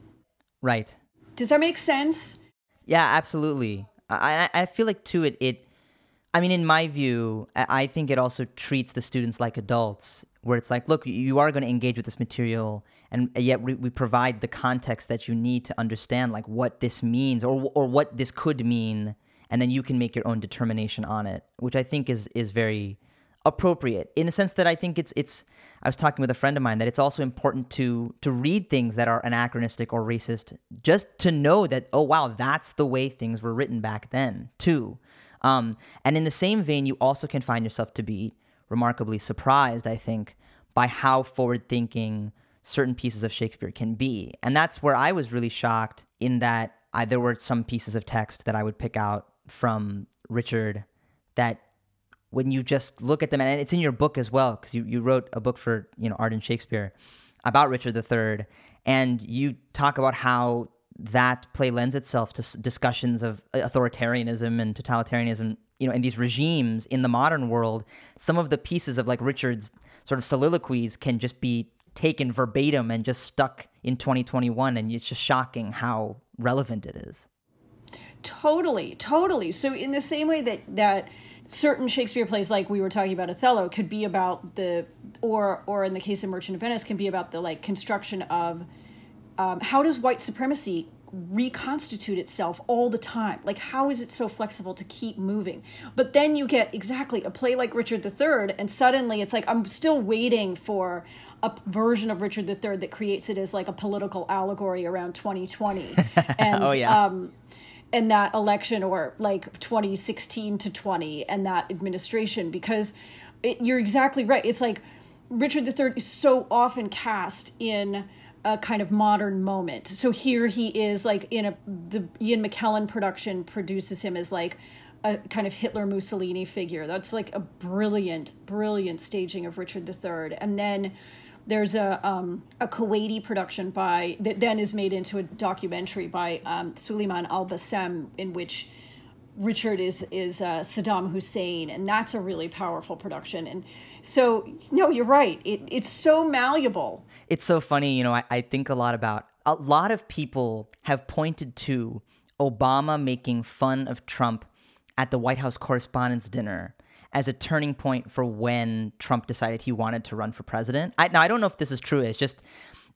Right. Does that make sense? Yeah absolutely. I i feel like too it it I mean, in my view, I think it also treats the students like adults where it's like, look, you are going to engage with this material, and yet we, we provide the context that you need to understand like what this means or or what this could mean, and then you can make your own determination on it, which I think is is very appropriate in the sense that I think it's it's. I was talking with a friend of mine that it's also important to to read things that are anachronistic or racist, just to know that oh wow, that's the way things were written back then too. Um, and in the same vein, you also can find yourself to be remarkably surprised, I think, by how forward thinking certain pieces of Shakespeare can be. And that's where I was really shocked in that I, there were some pieces of text that I would pick out from Richard that when you just look at them, and it's in your book as well, because you, you wrote a book for, you know, Arden Shakespeare about Richard III, and you talk about how that play lends itself to discussions of uh, authoritarianism and totalitarianism you know in these regimes in the modern world some of the pieces of like richard's sort of soliloquies can just be taken verbatim and just stuck in 2021 and it's just shocking how relevant it is. Totally totally. So in the same way that that certain shakespeare plays like we were talking about othello could be about the or or in the case of merchant of venice can be about the like construction of um, how does white supremacy reconstitute itself all the time. Like, how is it so flexible to keep moving? But then you get exactly a play like Richard III, and suddenly it's like, I'm still waiting for a version of Richard III that creates it as like a political allegory around 2020. and, oh, yeah. Um, and that election or like 2016 to 20 and that administration because it, you're exactly right it's like richard iii is so often cast in a kind of modern moment. So here he is like in a the Ian McKellen production produces him as like a kind of Hitler Mussolini figure. That's like a brilliant, brilliant staging of Richard III. And then there's a um, a Kuwaiti production by that then is made into a documentary by um, Sulayman Al Bassam in which Richard is is uh, Saddam Hussein, and that's a really powerful production. And so, no, you're right. It, it's so malleable it's so funny, you know, I, I think a lot about a lot of people have pointed to Obama making fun of Trump at the White House Correspondents' Dinner as a turning point for when Trump decided he wanted to run for president. I, now I don't know if this is true. It's just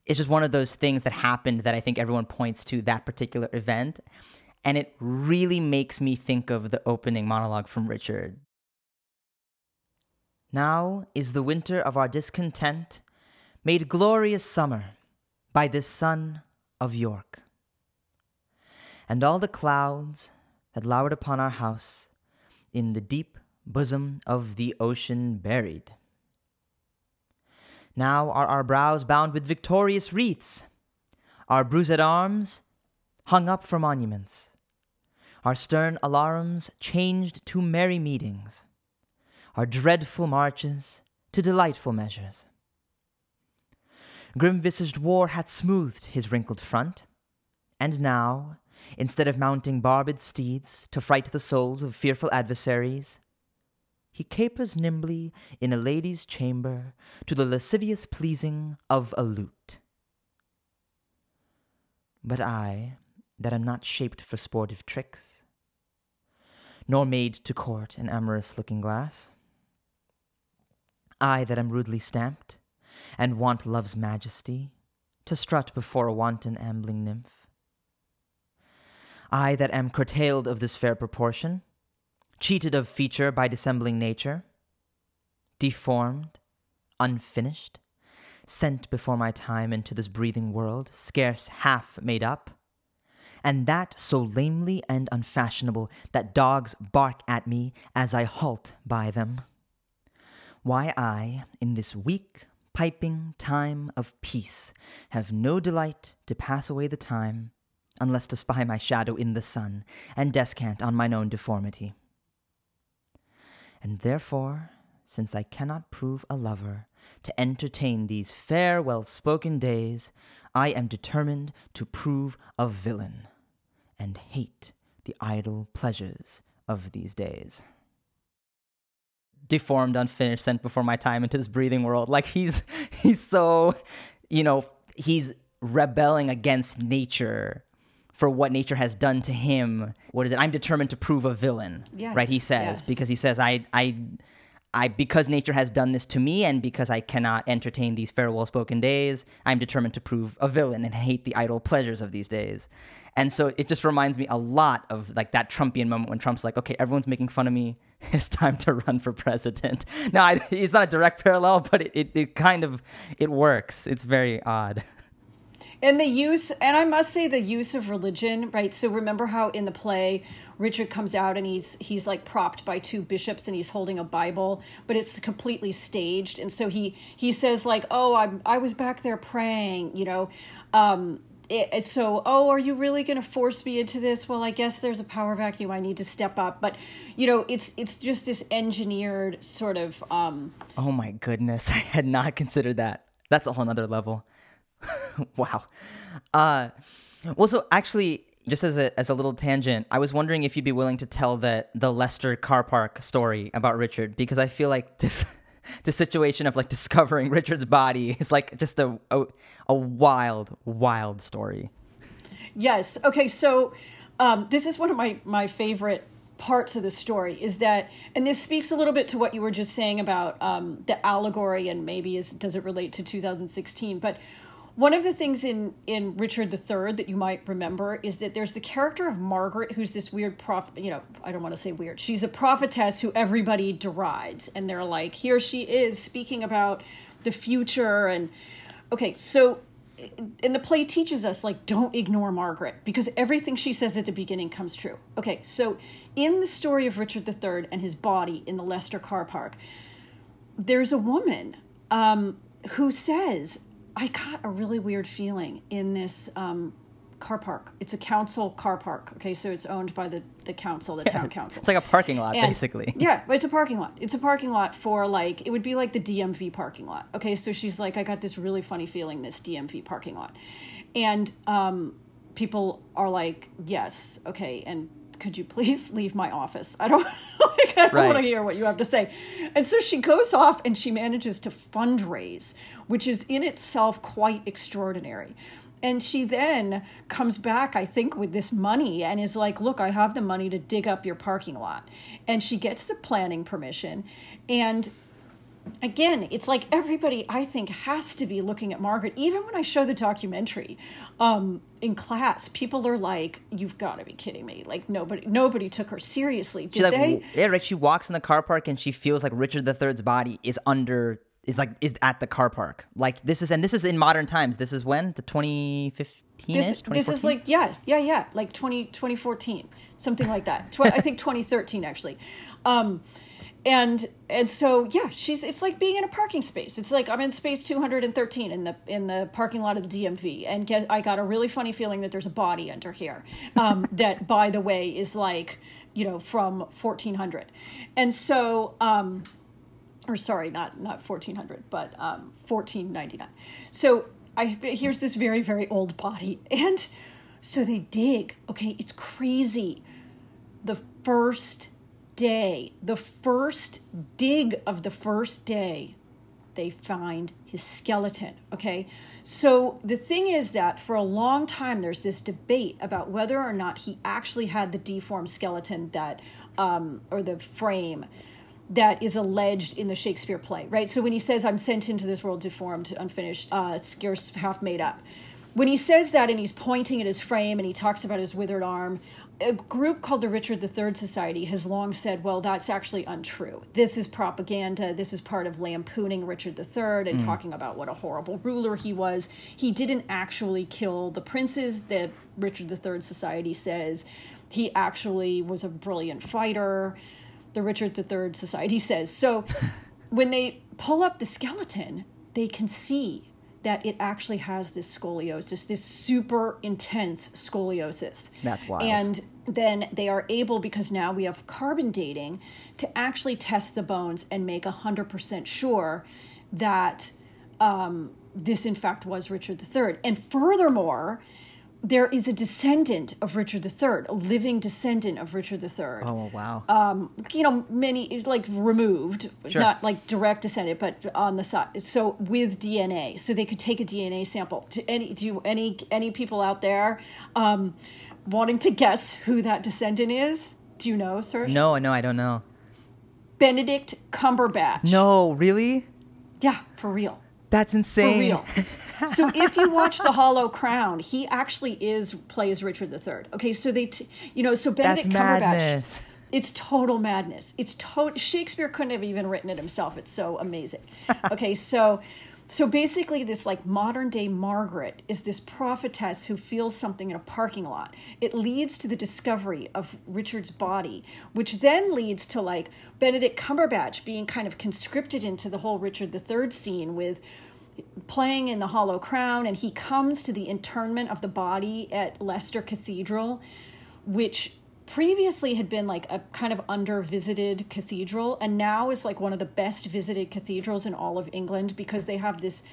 it's just one of those things that happened that I think everyone points to that particular event, and it really makes me think of the opening monologue from Richard. Now is the winter of our discontent made glorious summer by this sun of York. And all the clouds that lowered upon our house in the deep bosom of the ocean buried. Now are our brows bound with victorious wreaths, our bruised arms hung up for monuments, our stern alarums changed to merry meetings, our dreadful marches to delightful measures. Grim visaged war hath smoothed his wrinkled front, and now, instead of mounting barbed steeds to fright the souls of fearful adversaries, he capers nimbly in a lady's chamber to the lascivious pleasing of a lute. But I, that am not shaped for sportive tricks, nor made to court an amorous looking glass, I that am rudely stamped, and want love's majesty, to strut before a wanton ambling nymph. I that am curtailed of this fair proportion, cheated of feature by dissembling nature, deformed, unfinished, sent before my time into this breathing world, scarce half made up, and that so lamely and unfashionable that dogs bark at me as I halt by them. Why I, in this weak, piping time of peace, have no delight to pass away the time, unless to spy my shadow in the sun, and descant on mine own deformity. And therefore, since I cannot prove a lover, to entertain these fair, well spoken days, I am determined to prove a villain, and hate the idle pleasures of these days. Deformed, unfinished, sent before my time into this breathing world. Like he's he's so, you know, he's rebelling against nature for what nature has done to him. What is it? I'm determined to prove a villain. Yes, right? He says yes. because he says I I I because nature has done this to me and because I cannot entertain these farewell spoken days, I'm determined to prove a villain and hate the idle pleasures of these days. And so it just reminds me a lot of like that Trumpian moment when Trump's like, okay, everyone's making fun of me. It's time to run for president. Now, I, it's not a direct parallel, but it, it, it kind of, it works. It's very odd. and the use and i must say the use of religion right so remember how in the play richard comes out and he's he's like propped by two bishops and he's holding a bible but it's completely staged and so he he says like oh i'm i was back there praying you know um it, so oh are you really going to force me into this well i guess there's a power vacuum i need to step up but you know it's it's just this engineered sort of um Oh my goodness. I had not considered that. That's a whole nother level. wow. Uh, well, so actually, just as a, as a little tangent, I was wondering if you'd be willing to tell the, the Leicester car park story about Richard, because I feel like this. The situation of like discovering Richard's body is like just a, a a wild, wild story. Yes. Okay. So um, this is one of my my favorite parts of the story is that, and this speaks a little bit to what you were just saying about um, the allegory, and maybe is does it relate to 2016? But one of the things in in Richard III that you might remember is that there's the character of Margaret, who's this weird prophet. You know, I don't want to say weird. She's a prophetess who everybody derides, and they're like, here she is speaking about the future, and okay, so and the play teaches us like don't ignore margaret because everything she says at the beginning comes true okay so in the story of richard iii and his body in the leicester car park there's a woman um, who says i got a really weird feeling in this um, car park it's a council car park okay so it's owned by the, the council the town council It's like a parking lot, and- basically. Yeah, it's a parking lot. It's a parking lot for like it would be like the DMV parking lot. Okay, so she's like, I got this really funny feeling this DMV parking lot, and um, people are like, yes, okay, and could you please leave my office? I don't like I don't Right. want to hear what you have to say. And so she goes off and she manages to fundraise, which is in itself quite extraordinary. And she then comes back, I think, with this money and is like, Look, I have the money to dig up your parking lot. And she gets the planning permission. And again, it's like everybody, I think, has to be looking at Margaret. Even when I show the documentary um, in class, people are like, You've got to be kidding me. Like, nobody nobody took her seriously. Did like they? yeah, right. She walks in the car park and she feels like Richard III's body is under is like is at the car park. Like this is and this is in modern times. This is when the 2015 this, this is like yeah yeah yeah like 20, 2014 something like that Tw- i think 2013 actually um and and so yeah she's it's like being in a parking space it's like i'm in space 213 in the in the parking lot of the dmv and get, i got a really funny feeling that there's a body under here um, that by the way is like you know from 1400 and so um or sorry, not not fourteen hundred, but um, fourteen ninety nine. So I here's this very very old body, and so they dig. Okay, it's crazy. The first day, the first dig of the first day, they find his skeleton. Okay. So the thing is that for a long time, there's this debate about whether or not he actually had the deformed skeleton that, um, or the frame that is alleged in the Shakespeare play, right? So when he says, I'm sent into this world deformed, unfinished, uh, scarce half made up. When he says that and he's pointing at his frame and he talks about his withered arm, a group called the Richard III Society has long said, well, that's actually untrue. This is propaganda. This is part of lampooning Richard III and mm. talking about what a horrible ruler he was. He didn't actually kill the princes, the Richard III Society says. He actually was a brilliant fighter, the Richard III Society says. So when they pull up the skeleton, they can see that it actually has this scoliosis, this super intense scoliosis. That's wild. And then they are able, because now we have carbon dating, to actually test the bones and make 100% sure that um, this, in fact, was Richard III. And furthermore, there is a descendant of Richard III, a living descendant of Richard III. Oh wow! Um, you know, many like removed, sure. not like direct descendant, but on the side. So with DNA, so they could take a DNA sample. Do any do any any people out there um, wanting to guess who that descendant is? Do you know, sir? No, no, I don't know. Benedict Cumberbatch. No, really? Yeah, for real. That's insane. For real. so if you watch The Hollow Crown, he actually is plays Richard III. Okay, so they, t- you know, so Benedict That's Cumberbatch. Madness. It's total madness. It's to- Shakespeare couldn't have even written it himself. It's so amazing. Okay, so so basically, this like modern day Margaret is this prophetess who feels something in a parking lot. It leads to the discovery of Richard's body, which then leads to like Benedict Cumberbatch being kind of conscripted into the whole Richard III scene with playing in the Hollow Crown, and he comes to the internment of the body at Leicester Cathedral, which previously had been like a kind of under visited cathedral and now is like one of the best visited cathedrals in all of England because they have this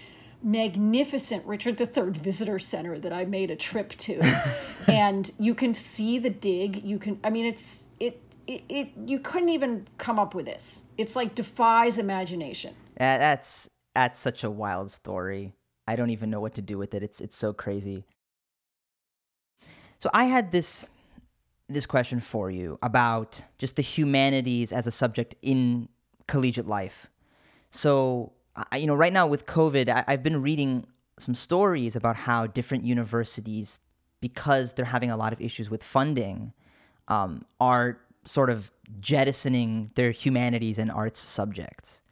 magnificent Richard III visitor center that I made a trip to and you can see the dig you can I mean it's it it, it you couldn't even come up with this it's like defies imagination uh, that's that's such a wild story. I don't even know what to do with it. It's it's so crazy. So I had this this question for you about just the humanities as a subject in collegiate life. So, I, you know, right now with COVID, I, I've been reading some stories about how different universities, because they're having a lot of issues with funding, um, are sort of jettisoning their humanities and arts subjects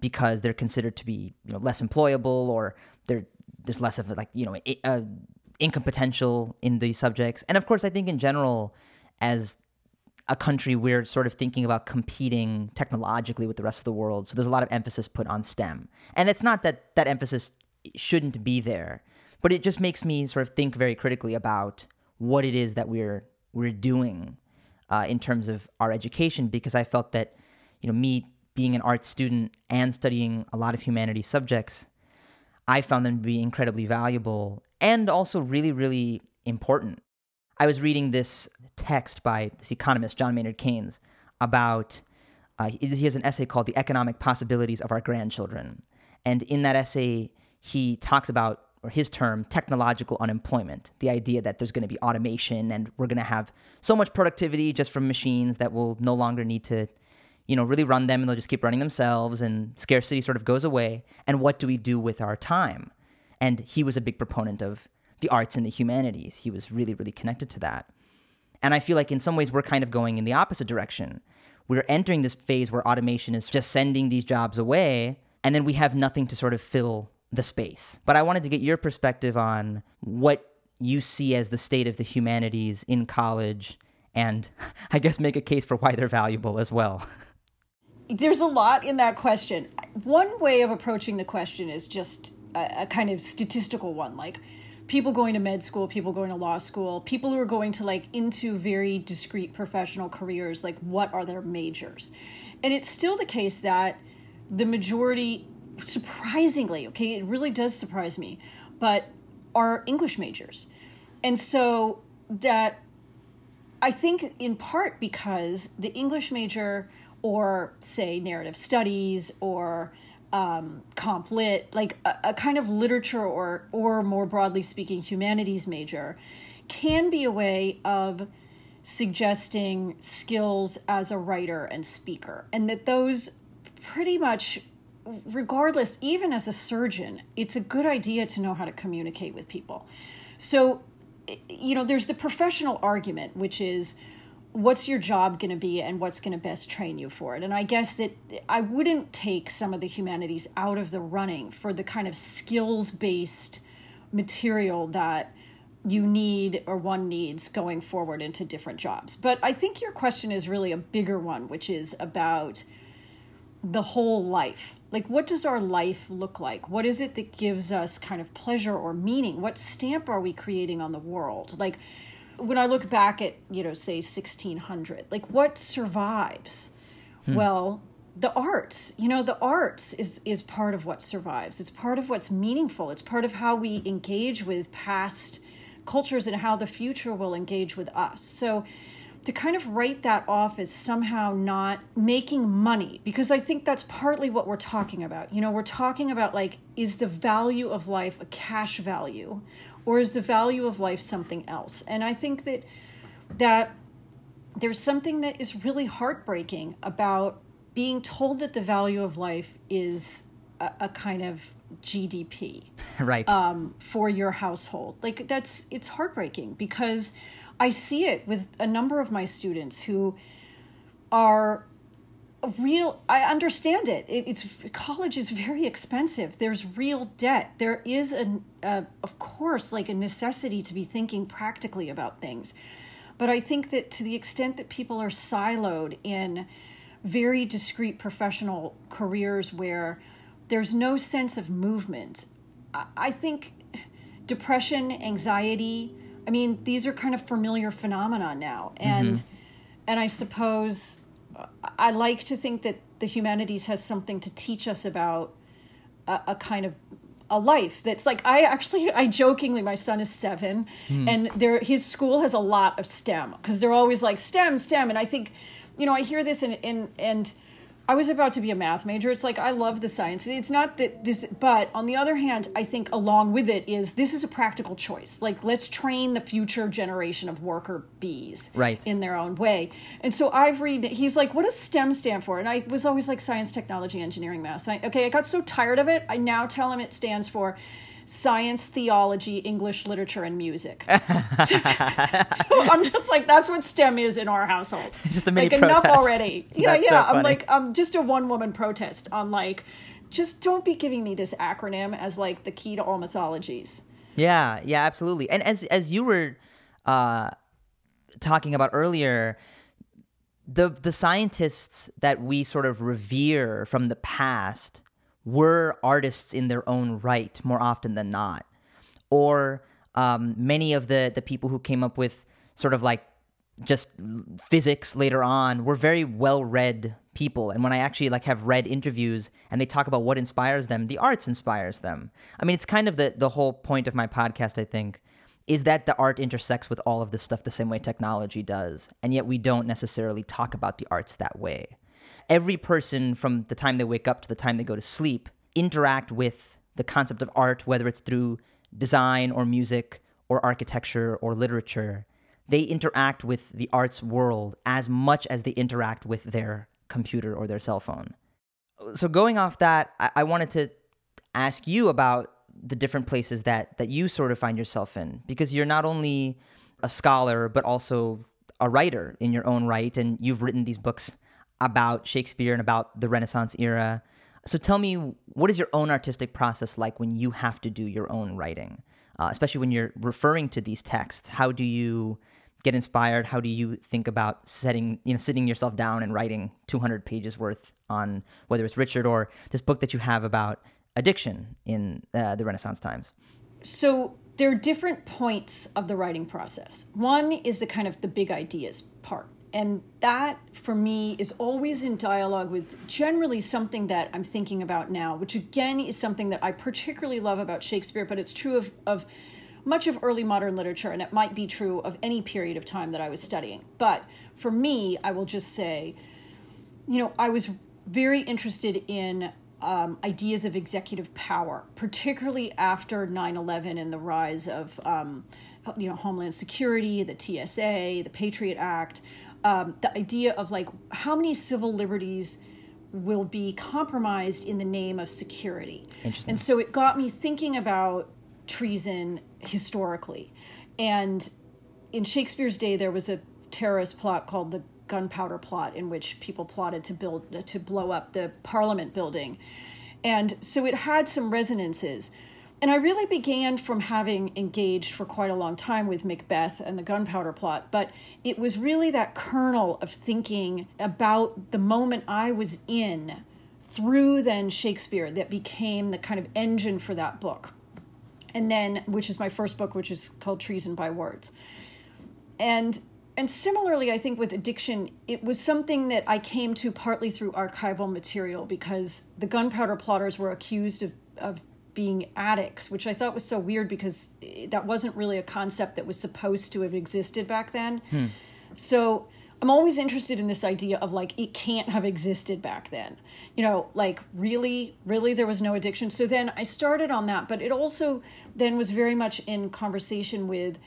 because they're considered to be you know less employable or there's less of like you know a, a income potential in these subjects. And of course, I think in general, as a country, we're sort of thinking about competing technologically with the rest of the world. So there's a lot of emphasis put on STEM, and it's not that that emphasis shouldn't be there, but it just makes me sort of think very critically about what it is that we're we're doing uh, in terms of our education because I felt that you know me being an art student and studying a lot of humanities subjects, I found them to be incredibly valuable and also really, really important. I was reading this text by this economist, John Maynard Keynes, about, uh, he has an essay called The Economic Possibilities of Our Grandchildren. And in that essay, he talks about, or his term, technological unemployment, the idea that there's going to be automation and we're going to have so much productivity just from machines that we'll no longer need to you know, really run them and they'll just keep running themselves and scarcity sort of goes away. And what do we do with our time? And he was a big proponent of the arts and the humanities. He was really, really connected to that. And I feel like in some ways we're kind of going in the opposite direction. We're entering this phase where automation is just sending these jobs away, and then we have nothing to sort of fill the space. But I wanted to get your perspective on what you see as the state of the humanities in college, and I guess make a case for why they're valuable as well. there's a lot in that question. One way of approaching the question is just a, a, kind of statistical one, like people going to med school, people going to law school, people who are going to like into very discrete professional careers, like what are their majors? And it's still the case that the majority, surprisingly, okay, it really does surprise me, but are English majors. And so that I think in part because the English major or say narrative studies or um, comp lit, like a, a, kind of literature or or more broadly speaking humanities major, can be a way of suggesting skills as a writer and speaker, and that those pretty much regardless even as a surgeon it's a good idea to know how to communicate with people. So you know, there's the professional argument, which is what's your job going to be and what's going to best train you for it. And I guess that I wouldn't take some of the humanities out of the running for the kind of skills based material that you need or one needs going forward into different jobs. But I think your question is really a bigger one, which is about the whole life. Like, what does our life look like? What is it that gives us kind of pleasure or meaning? What stamp are we creating on the world? Like, when I look back at, you know, say 1600, like what survives? Hmm. Well, the arts, you know, the arts is is part of what survives. It's part of what's meaningful. It's part of how we engage with past cultures and how the future will engage with us. So to kind of write that off as somehow not making money because I think that's partly what we're talking about. You know, we're talking about like is the value of life a cash value or is the value of life something else? And I think that that there's something that is really heartbreaking about being told that the value of life is a, a kind of GDP, right, um, for your household. Like that's it's heartbreaking because I see it with a number of my students who are real i understand it. it. it's college is very expensive there's real debt there is a, of course like a necessity to be thinking practically about things but i think that to the extent that people are siloed in very discrete professional careers where there's no sense of movement i, I think depression anxiety i mean these are kind of familiar phenomena now and mm-hmm. and i suppose I like to think that the humanities has something to teach us about a, a kind of a life that's like I actually I jokingly my son is 7 hmm. and there his school has a lot of STEM because they're always like STEM STEM and I think you know I hear this and and and I was about to be a math major. It's like I love the science. It's not that this, but on the other hand, I think along with it is this is a practical choice. Like let's train the future generation of worker bees, right, in their own way. And so I've read. He's like, "What does STEM stand for?" And I was always like, "Science, technology, engineering, math." Okay, I got so tired of it. I now tell him it stands for science, theology, English literature, and music. so, so, I'm just like, that's what STEM is in our household. Just a mini like protest. enough already. Yeah, that's yeah. So I'm like, I'm just a one woman protest on like, just don't be giving me this acronym as like the key to all mythologies. Yeah, yeah, absolutely. And as as you were uh, talking about earlier, the the scientists that we sort of revere from the past were artists in their own right more often than not. Or um, many of the, the people who came up with sort of like just physics later on were very well read people. And when i actually like have read interviews and they talk about what inspires them the arts inspires them. I mean it's kind of the the whole point of my podcast i think is that the art intersects with all of this stuff the same way technology does. And yet we don't necessarily talk about the arts that way every person from the time they wake up to the time they go to sleep interact with the concept of art, whether it's through design or music or architecture or literature. They interact with the arts world as much as they interact with their computer or their cell phone. So, going off that, I, I wanted to ask you about the different places that that you sort of find yourself in because you're not only a scholar but also a writer in your own right and you've written these books about Shakespeare and about the Renaissance era. So tell me, what is your own artistic process like when you have to do your own writing, uh, especially when you're referring to these texts? How do you get inspired? How do you think about setting, you know, sitting yourself down and writing 200 pages worth on whether it's Richard or this book that you have about addiction in uh, the Renaissance times? So there are different points of the writing process. One is the kind of the big ideas part and that for me is always in dialogue with generally something that i'm thinking about now which again is something that i particularly love about shakespeare but it's true of, of much of early modern literature and it might be true of any period of time that i was studying. But for me i will just say you know i was very interested in um, ideas of executive power particularly after 9-11 and the rise of um, you know homeland security the tsa the patriot act um, the idea of like how many civil liberties will be compromised in the name of security. Interesting. And so it got me thinking about treason historically. And in Shakespeare's day, there was a terrorist plot called the Gunpowder Plot, in which people plotted to build to blow up the Parliament building, and so it had some resonances. And I really began from having engaged for quite a long time with Macbeth and the Gunpowder Plot, but it was really that kernel of thinking about the moment I was in through then Shakespeare that became the kind of engine for that book. And then, which is my first book, which is called Treason by Words. And and similarly, I think with addiction, it was something that I came to partly through archival material because the gunpowder plotters were accused of, of being addicts, which I thought was so weird because that wasn't really a concept that was supposed to have existed back then. Hmm. So I'm always interested in this idea of like it can't have existed back then. You know, like really, really there was no addiction. So then I started on that, but it also then was very much in conversation with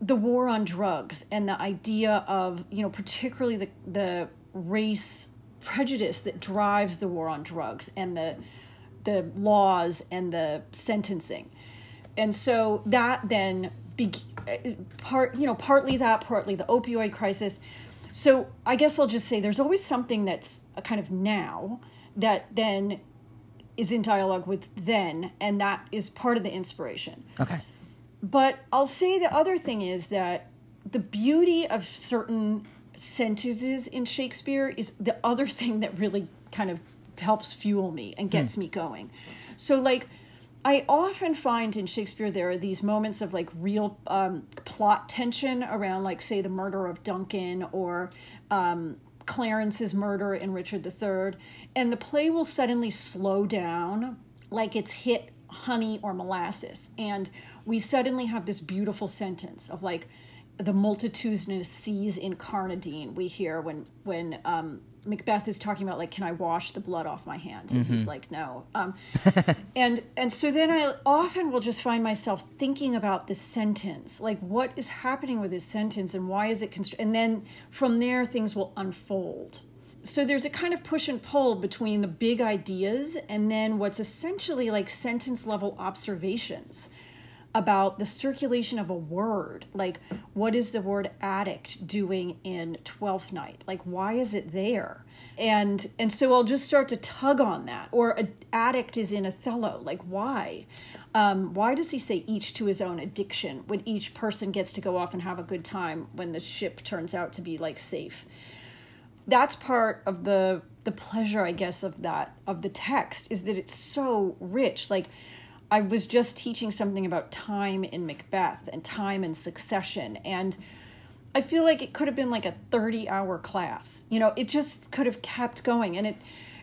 the war on drugs and the idea of, you know, particularly the the race prejudice that drives the war on drugs and the the laws and the sentencing. And so that then be, part you know partly that partly the opioid crisis so I guess I'll just say there's always something that's a kind of now that then is in dialogue with then, and that is part of the inspiration. Okay. But I'll say the other thing is that the beauty of certain sentences in Shakespeare is the other thing that really kind of helps fuel me and gets hmm. me going. So, like, I often find in Shakespeare there are these moments of like real um, plot tension around, like, say, the murder of Duncan or um, Clarence's murder in Richard III. And the play will suddenly slow down, like it's hit honey or molasses. And we suddenly have this beautiful sentence of like, the multitudinous seas incarnadine we hear when when um, Macbeth is talking about like, can I wash the blood off my hands? And mm-hmm. he's like, no. Um, and and so then I often will just find myself thinking about this sentence, like what is happening with this sentence and why is it constr- and then from there things will unfold. So there's a kind of push and pull between the big ideas and then what's essentially like sentence level observations about the circulation of a word. Like, what is the word addict doing in Twelfth Night? Like, why is it there? And and so I'll just start to tug on that. Or an addict is in Othello. Like, why? Um, why does he say each to his own addiction when each person gets to go off and have a good time when the ship turns out to be like safe? That's part of the the pleasure, I guess, of that of the text is that it's so rich. Like I was just teaching something about time in Macbeth and time and succession. And I feel like it could have been like a 30 hour class. You know, it just could have kept going. And it,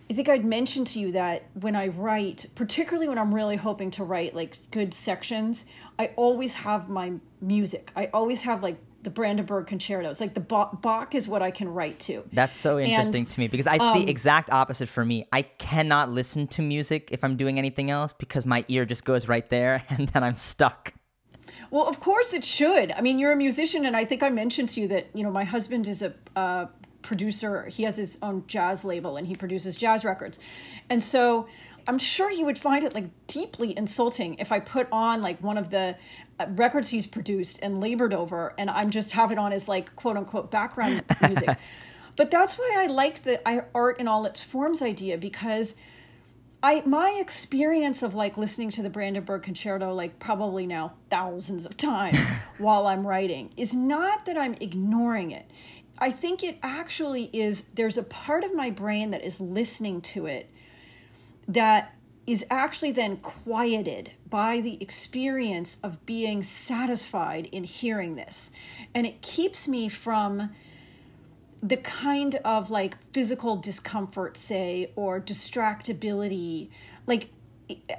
I think I'd mentioned to you that when I write, particularly when I'm really hoping to write like good sections, I always have my music. I always have like the Brandenburg Concerto. It's like the Bach is what I can write to. That's so interesting and, to me because it's um, the exact opposite for me. I cannot listen to music if I'm doing anything else because my ear just goes right there and then I'm stuck. Well, of course it should. I mean, you're a musician, and I think I mentioned to you that you know my husband is a uh, producer. He has his own jazz label and he produces jazz records, and so I'm sure he would find it like deeply insulting if I put on like one of the records he's produced and labored over, and I'm just have it on as like quote unquote background music. but that's why I like the art in all its forms idea because I my experience of like listening to the Brandenburg Concerto like probably now thousands of times while I'm writing is not that I'm ignoring it. I think it actually is there's a part of my brain that is listening to it that is actually then quieted by the experience of being satisfied in hearing this. And it keeps me from the kind of like physical discomfort, say, or distractibility. Like,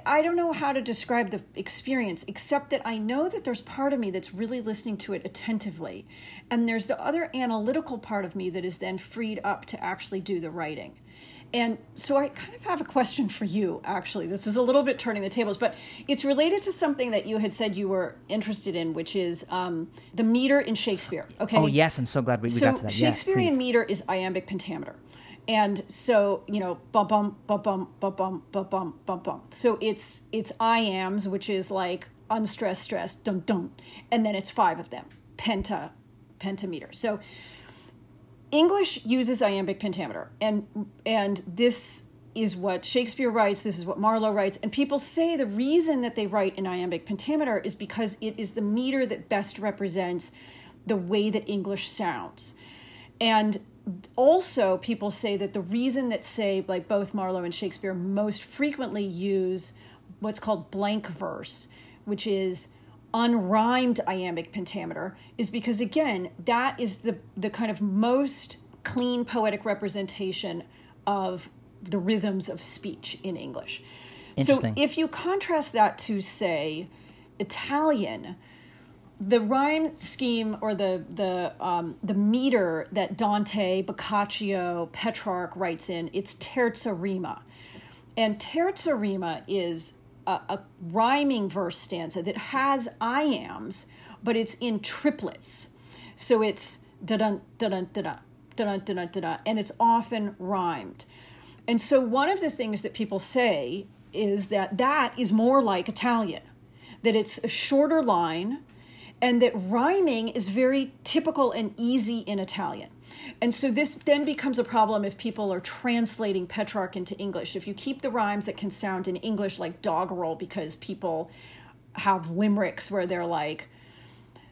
I don't know how to describe the experience, except that I know that there's part of me that's really listening to it attentively. And there's the other analytical part of me that is then freed up to actually do the writing. And so I kind of have a question for you, actually. This is a little bit turning the tables, but it's related to something that you had said you were interested in, which is um, the meter in Shakespeare. Okay. Oh, yes. I'm so glad we, we so got to that. Shakespearean yes, meter is iambic pentameter. And so, you know, bum bum bum bum bum bum bum bum bum bum. So it's it's iambs, which is like unstressed, stressed, dun dun, and then it's five of them, penta, pentameter. So English uses iambic pentameter, and and this is what Shakespeare writes. This is what Marlowe writes, and people say the reason that they write in iambic pentameter is because it is the meter that best represents the way that English sounds, and also people say that the reason that say like both Marlowe and Shakespeare most frequently use what's called blank verse, which is unrhymed iambic pentameter is because again that is the the kind of most clean poetic representation of the rhythms of speech in English. So if you contrast that to say Italian, the rhyme scheme or the the um, the meter that Dante, Boccaccio, Petrarch writes in, it's terza rima. And terza rima is a, a rhyming verse stanza that has iambs, but it's in triplets. So it's da dun da dun da dun da da da and it's often rhymed. And so one of the things that people say is that that is more like Italian, that it's a shorter line and that rhyming is very typical and easy in Italian. And so this then becomes a problem if people are translating Petrarch into English. If you keep the rhymes that can sound in English like doggerel because people have limericks where they're like,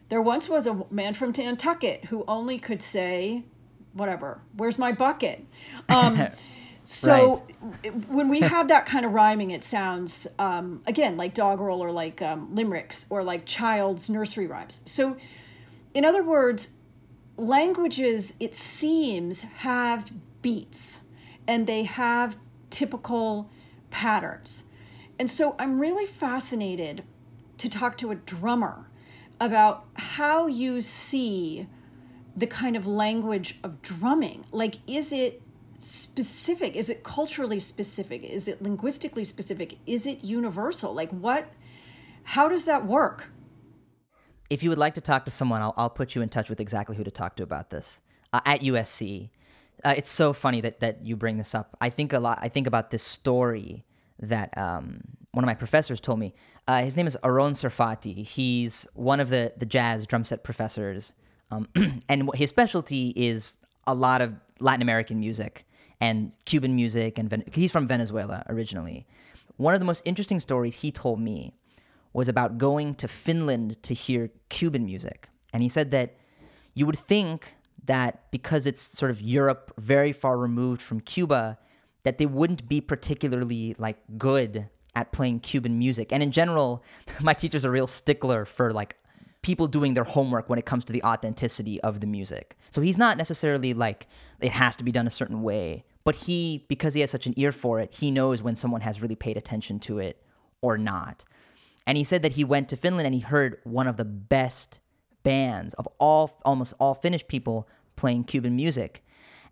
there once was a man from Nantucket who only could say, whatever, where's my bucket? Um, so right. when we have that kind of rhyming, it sounds, um, again, like doggerel or like um, limericks or like child's nursery rhymes. So, in other words, languages, it seems, have beats and they have typical patterns. And so I'm really fascinated to talk to a drummer about how you see the kind of language of drumming. Like, is it specific? Is it culturally specific? Is it linguistically specific? Is it universal? Like, what, how does that work? If you would like to talk to someone, I'll, I'll put you in touch with exactly who to talk to about this uh, at USC. Uh, it's so funny that that you bring this up. I think a lot. I think about this story that um, one of my professors told me. Uh, his name is Aaron Serfaty. He's one of the the jazz drum set professors, um, and his specialty is a lot of Latin American music and Cuban music. And Ven- he's from Venezuela originally. One of the most interesting stories he told me was about going to Finland to hear Cuban music. And he said that you would think that because it's sort of Europe very far removed from Cuba, that they wouldn't be particularly like good at playing Cuban music. And in general, my teacher's a real stickler for like people doing their homework when it comes to the authenticity of the music. So he's not necessarily like it has to be done a certain way, but he because he has such an ear for it, he knows when someone has really paid attention to it or not. And he said that he went to Finland and he heard one of the best bands of all almost all Finnish people playing Cuban music.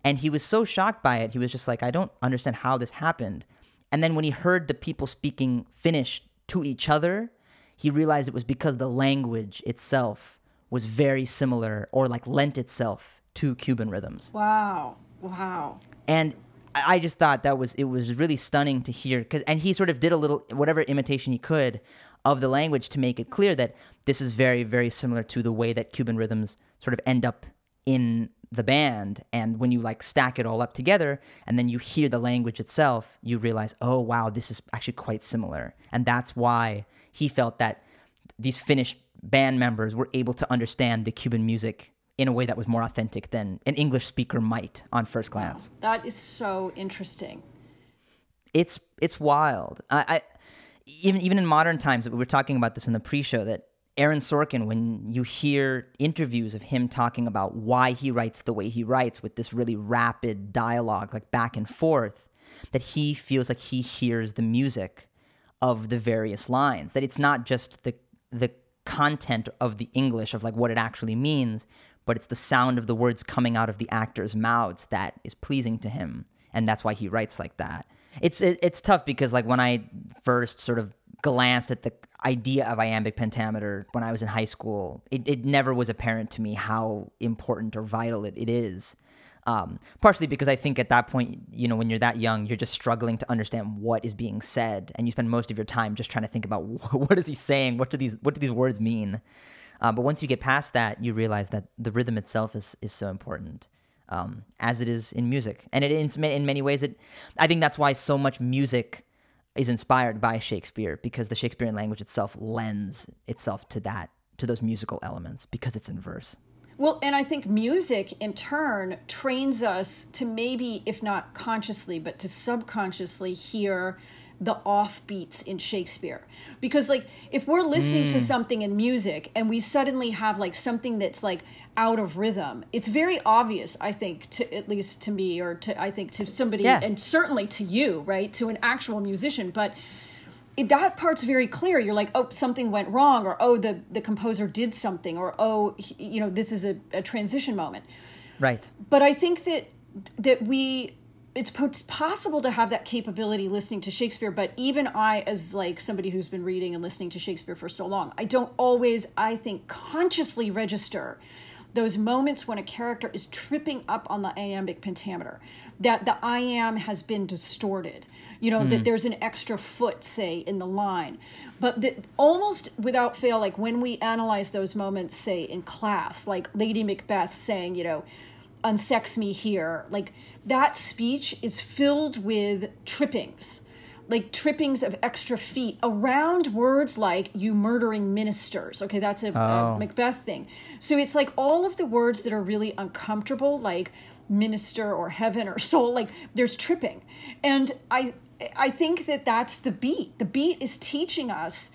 And he was so shocked by it. He was just like, I don't understand how this happened. And then when he heard the people speaking Finnish to each other, he realized it was because the language itself was very similar or like lent itself to Cuban rhythms. Wow. Wow. And I just thought that was it was really stunning to hear cuz and he sort of did a little whatever imitation he could of the language to make it clear that this is very, very similar to the way that Cuban rhythms sort of end up in the band. And when you like stack it all up together and then you hear the language itself, you realize, oh, wow, this is actually quite similar. And that's why he felt that these Finnish band members were able to understand the Cuban music in a way that was more authentic than an English speaker might on first glance. Wow. That is so interesting. It's it's wild. I, I even even in modern times, we were talking about this in the pre-show that Aaron Sorkin, when you hear interviews of him talking about why he writes the way he writes with this really rapid dialogue, like back and forth, that he feels like he hears the music of the various lines. That it's not just the the content of the English of like what it actually means, but it's the sound of the words coming out of the actors' mouths that is pleasing to him, and that's why he writes like that it's it, it's tough because like when I first sort of glanced at the idea of iambic pentameter when I was in high school, it, it never was apparent to me how important or vital it, it is. Um, partially because I think at that point, you know, when you're that young, you're just struggling to understand what is being said, and you spend most of your time just trying to think about what is he saying, what do these what do these words mean. Uh, but once you get past that, you realize that the rhythm itself is is so important, um, as it is in music, and it in, in many ways. It, I think that's why so much music is inspired by Shakespeare because the Shakespearean language itself lends itself to that to those musical elements because it's in verse. Well, and I think music in turn trains us to maybe, if not consciously, but to subconsciously hear the offbeats in Shakespeare. Because, like, if we're listening mm. to something in music and we suddenly have like something that's like out of rhythm, it's very obvious, I think, to at least to me or to I think to somebody, yeah. and certainly to you, right, to an actual musician. But that part's very clear. You're like, oh, something went wrong, or oh, the the composer did something, or oh, you know, this is a, a transition moment. Right. But I think that that we it's possible to have that capability listening to Shakespeare, but even I, as like somebody who's been reading and listening to Shakespeare for so long, I don't always, I think, consciously register those moments when a character is tripping up on the iambic pentameter, that the iamb has been distorted you know, mm. that there's an extra foot, say, in the line. But that almost without fail, like when we analyze those moments, say, in class, like Lady Macbeth saying, you know, unsex me here, like that speech is filled with trippings like trippings of extra feet around words like you murdering ministers. Okay, that's a, oh. a, Macbeth thing. So it's like all of the words that are really uncomfortable, like minister or heaven or soul, like there's tripping. And I I think that that's the beat. The beat is teaching us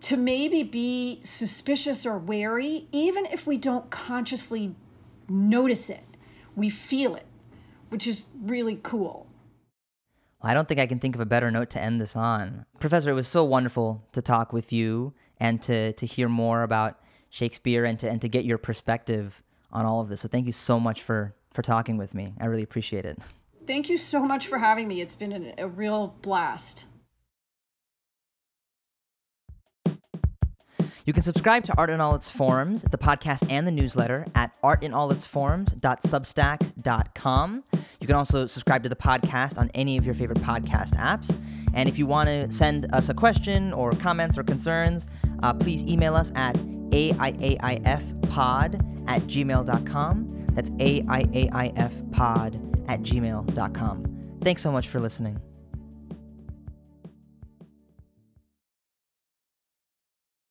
to maybe be suspicious or wary, even if we don't consciously notice it. We feel it, which is really cool. I don't think I can think of a better note to end this on. Professor, it was so wonderful to talk with you and to, to hear more about Shakespeare and to, and to get your perspective on all of this. So thank you so much for, for talking with me. I really appreciate it. Thank you so much for having me. It's been an, a real blast. You can subscribe to Art in All Its Forms, the podcast and the newsletter at artinallitsforms.substack.com. You can also subscribe to the podcast on any of your favorite podcast apps. And if you want to send us a question or comments or concerns, uh, please email us at aiaifpod at gmail.com. That's aiaifpod at gmail.com. Thanks so much for listening.